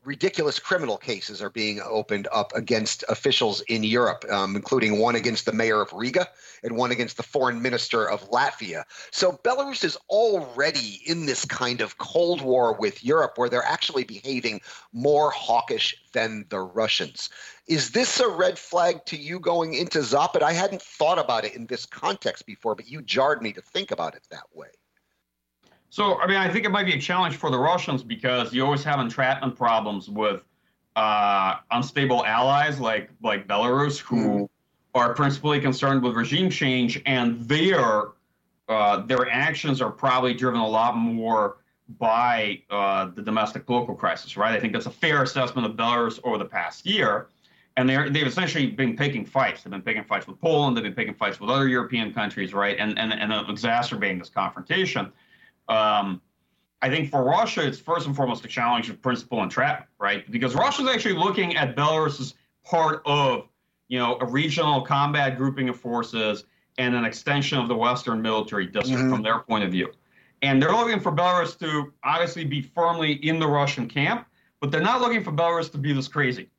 ridiculous criminal cases are being opened up against officials in Europe, um, including one against the mayor of Riga and one against the foreign minister of Latvia. So Belarus is already in this kind of Cold War with Europe where they're actually behaving more hawkish than the Russians. Is this a red flag to you going into Zapad? I hadn't thought about it in this context before, but you jarred me to think about it that way. So, I mean, I think it might be a challenge for the Russians because you always have entrapment problems with uh, unstable allies like like Belarus, who mm. are principally concerned with regime change, and their uh, their actions are probably driven a lot more by uh, the domestic political crisis, right? I think that's a fair assessment of Belarus over the past year. And they're, they've essentially been picking fights. They've been picking fights with Poland. They've been picking fights with other European countries, right? And, and, and exacerbating this confrontation. Um, I think for Russia, it's first and foremost a challenge of principle and trap, right? Because Russia's actually looking at Belarus as part of, you know, a regional combat grouping of forces and an extension of the Western military district mm-hmm. from their point of view. And they're looking for Belarus to obviously be firmly in the Russian camp, but they're not looking for Belarus to be this crazy.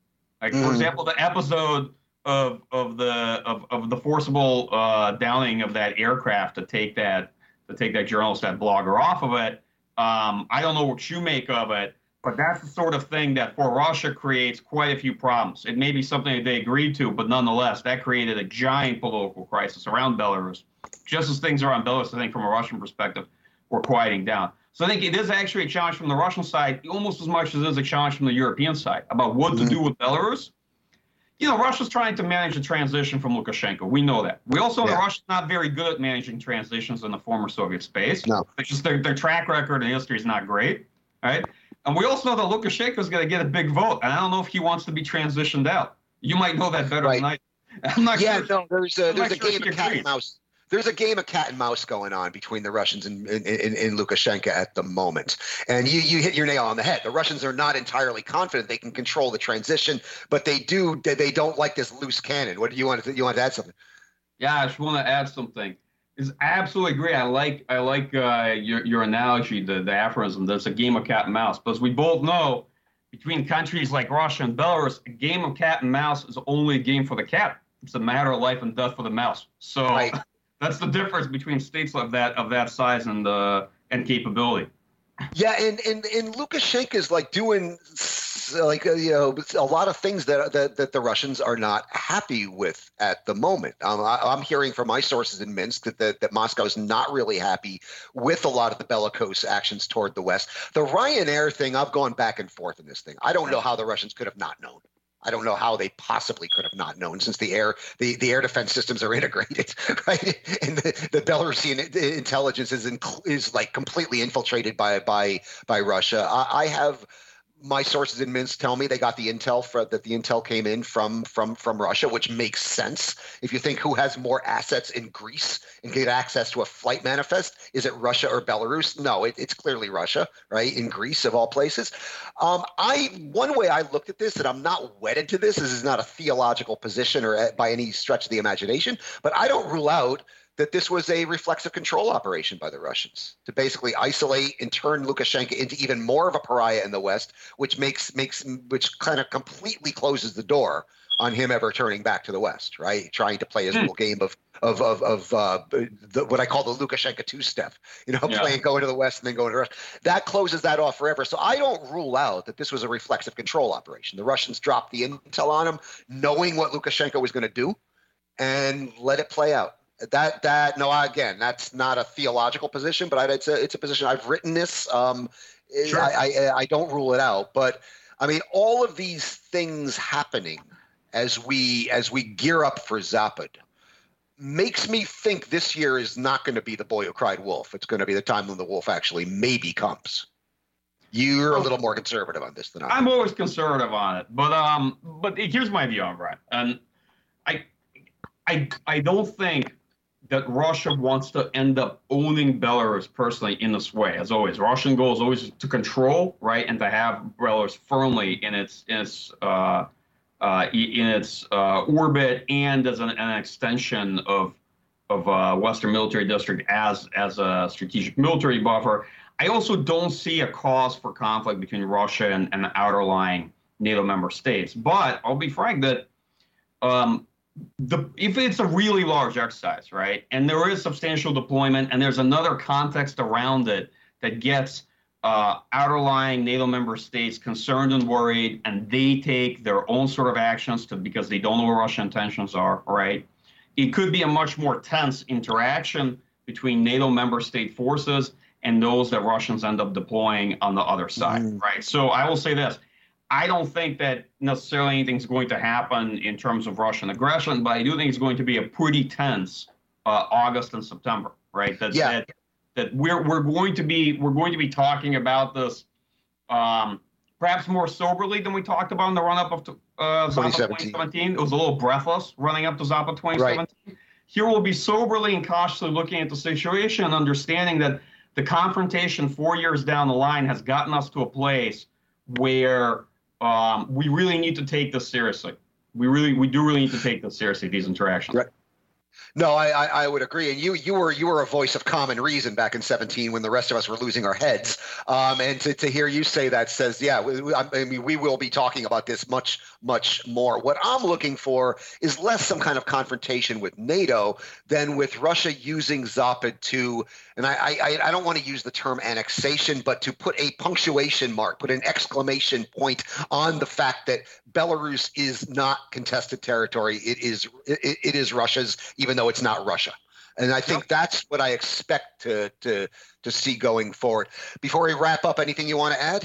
Like, mm. for example, the episode of of the of, of the forcible uh, downing of that aircraft to take that to take that journalist, that blogger off of it. Um, I don't know what you make of it, but that's the sort of thing that for Russia creates quite a few problems. It may be something that they agreed to, but nonetheless, that created a giant political crisis around Belarus. Just as things around Belarus, I think, from a Russian perspective, were quieting down. So I think it is actually a challenge from the Russian side, almost as much as it is a challenge from the European side about what mm-hmm. to do with Belarus you know, Russia's trying to manage the transition from Lukashenko. We know that. We also know yeah. Russia's not very good at managing transitions in the former Soviet space. No. It's just their, their track record and history is not great, right? And we also know that Lukashenko is going to get a big vote, and I don't know if he wants to be transitioned out. You might know that better right. than I. I'm not yeah, sure. no, there's a, there's a game of cat and mouse there's a game of cat and mouse going on between the Russians and, and, and, and, Lukashenko at the moment. And you, you hit your nail on the head. The Russians are not entirely confident they can control the transition, but they do. They don't like this loose cannon. What do you want to? You want to add something? Yeah, I just want to add something. Is absolutely agree. I like I like uh, your your analogy, the the aphorism. There's a game of cat and mouse, but as we both know, between countries like Russia and Belarus, a game of cat and mouse is only a game for the cat. It's a matter of life and death for the mouse. So right. that's the difference between states of that of that size and uh, and capability. Yeah, and and and Lukashenko is like doing like uh, you know a lot of things that that, that the Russians are not happy with at the moment. Um, I, am hearing from my sources in Minsk that, that that Moscow is not really happy with a lot of the bellicose actions toward the West. The Ryanair thing, I've gone back and forth in this thing. I don't know how the Russians could have not known. I don't know how they possibly could have not known since the air the, the air defense systems are integrated, right? And the, the Belarusian intelligence is in, is like completely infiltrated by by by Russia. I, I have my sources in Minsk tell me they got the intel for, that the intel came in from from from Russia, which makes sense. If you think who has more assets in Greece and get access to a flight manifest, is it Russia or Belarus? No, it, it's clearly Russia, right? In Greece of all places. Um, I one way I looked at this, and I'm not wedded to this. This is not a theological position or by any stretch of the imagination, but I don't rule out that this was a reflexive control operation by the Russians to basically isolate and turn Lukashenko into even more of a pariah in the West, which makes makes which kind of completely closes the door on him ever turning back to the West, right? Trying to play his mm. little game of of of, of uh, the, what I call the Lukashenko two step, you know, yeah. playing going to the West and then going to the West. That closes that off forever. So I don't rule out that this was a reflexive control operation. The Russians dropped the intel on him, knowing what Lukashenko was going to do, and let it play out that that no again that's not a theological position but I, it's a it's a position i've written this um sure. I, I i don't rule it out but i mean all of these things happening as we as we gear up for zapad makes me think this year is not going to be the boy who cried wolf it's going to be the time when the wolf actually maybe comes you're a little more conservative on this than I am. I'm always conservative on it, but um, but here's my view on it, and I, I, I don't think that Russia wants to end up owning Belarus personally in this way. As always, Russian goal is always to control, right, and to have Belarus firmly in its in its uh, uh, in its uh, orbit and as an, an extension of of uh, Western Military District as as a strategic military buffer. I also don't see a cause for conflict between Russia and, and the outer lying NATO member states. But I'll be frank that um, the if it's a really large exercise, right, and there is substantial deployment, and there's another context around it that gets uh, outerlying NATO member states concerned and worried, and they take their own sort of actions to because they don't know what Russian intentions are, right? It could be a much more tense interaction between NATO member state forces and those that Russians end up deploying on the other side, mm. right? So I will say this I don't think that necessarily anything's going to happen in terms of Russian aggression, but I do think it's going to be a pretty tense uh, August and September, right? That, yeah. that that we're we're going to be we're going to be talking about this um, perhaps more soberly than we talked about in the run up of uh, 2017. 2017. It was a little breathless running up to Zapad 2017. Right. Here we'll be soberly and cautiously looking at the situation and understanding that the confrontation four years down the line has gotten us to a place where um, we really need to take this seriously. We really, we do really need to take this seriously. These interactions. Right. No, I, I, I, would agree. And you you were you were a voice of common reason back in 17 when the rest of us were losing our heads. Um, and to, to hear you say that says, yeah, I mean, we will be talking about this much much more. What I'm looking for is less some kind of confrontation with NATO than with Russia using Zapad to, and I I, I don't want to use the term annexation, but to put a punctuation mark, put an exclamation point on the fact that Belarus is not contested territory. It is it, it is Russia's, even though it's not Russia. And I think that's what I expect to to to see going forward. Before we wrap up, anything you want to add?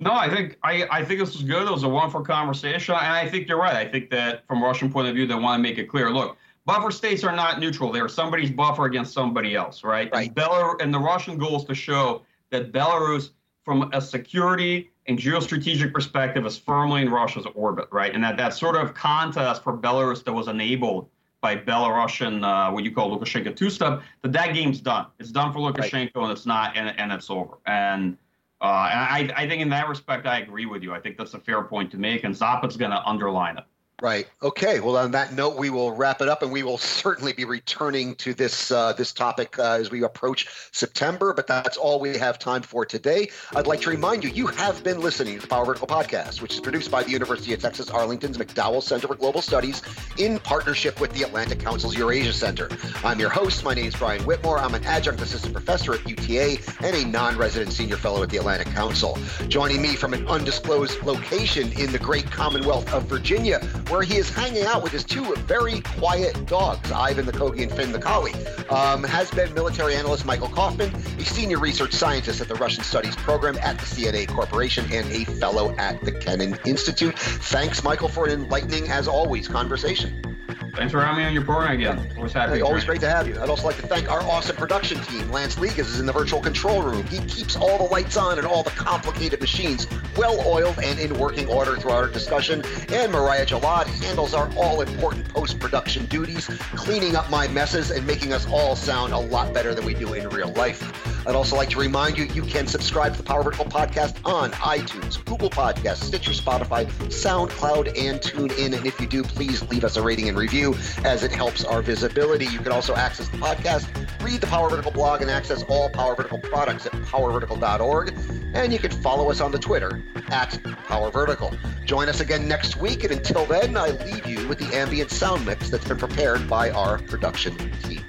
No, I think I, I think this was good. It was a wonderful conversation, and I think you're right. I think that from Russian point of view, they want to make it clear. Look, buffer states are not neutral. They're somebody's buffer against somebody else, right? Right. And, Belar- and the Russian goal is to show that Belarus, from a security and geostrategic perspective is firmly in Russia's orbit, right? And that that sort of contest for Belarus that was enabled by Belarusian, uh, what you call Lukashenko two-step, that that game's done. It's done for Lukashenko, right. and it's not, and, and it's over. And uh, and I, I think in that respect, I agree with you. I think that's a fair point to make, and Zapad's going to underline it. Right. Okay. Well, on that note, we will wrap it up, and we will certainly be returning to this uh, this topic uh, as we approach September. But that's all we have time for today. I'd like to remind you, you have been listening to the Power Vertical podcast, which is produced by the University of Texas Arlington's McDowell Center for Global Studies in partnership with the Atlantic Council's Eurasia Center. I'm your host. My name is Brian Whitmore. I'm an adjunct assistant professor at UTA and a non-resident senior fellow at the Atlantic Council. Joining me from an undisclosed location in the great Commonwealth of Virginia where he is hanging out with his two very quiet dogs, Ivan the Corgi and Finn the Collie. Um, has been military analyst Michael Kofman, a senior research scientist at the Russian Studies Program at the CNA Corporation, and a fellow at the Kennan Institute. Thanks, Michael, for an enlightening, as always, conversation. Thanks for having me on your program again. Always happy. Hey, always great to have you. I'd also like to thank our awesome production team. Lance Ligas is in the virtual control room. He keeps all the lights on and all the complicated machines well oiled and in working order throughout our discussion. And Mariah Jalad handles our all important post production duties, cleaning up my messes and making us all sound a lot better than we do in real life. I'd also like to remind you you can subscribe to the Power Vertical podcast on iTunes, Google Podcasts, Stitcher, Spotify, SoundCloud, and TuneIn. And if you do, please leave us a rating and review as it helps our visibility. You can also access the podcast, read the Power Vertical blog, and access all Power Vertical products at powervertical.org. And you can follow us on the Twitter at Power Vertical. Join us again next week, and until then, I leave you with the ambient sound mix that's been prepared by our production team.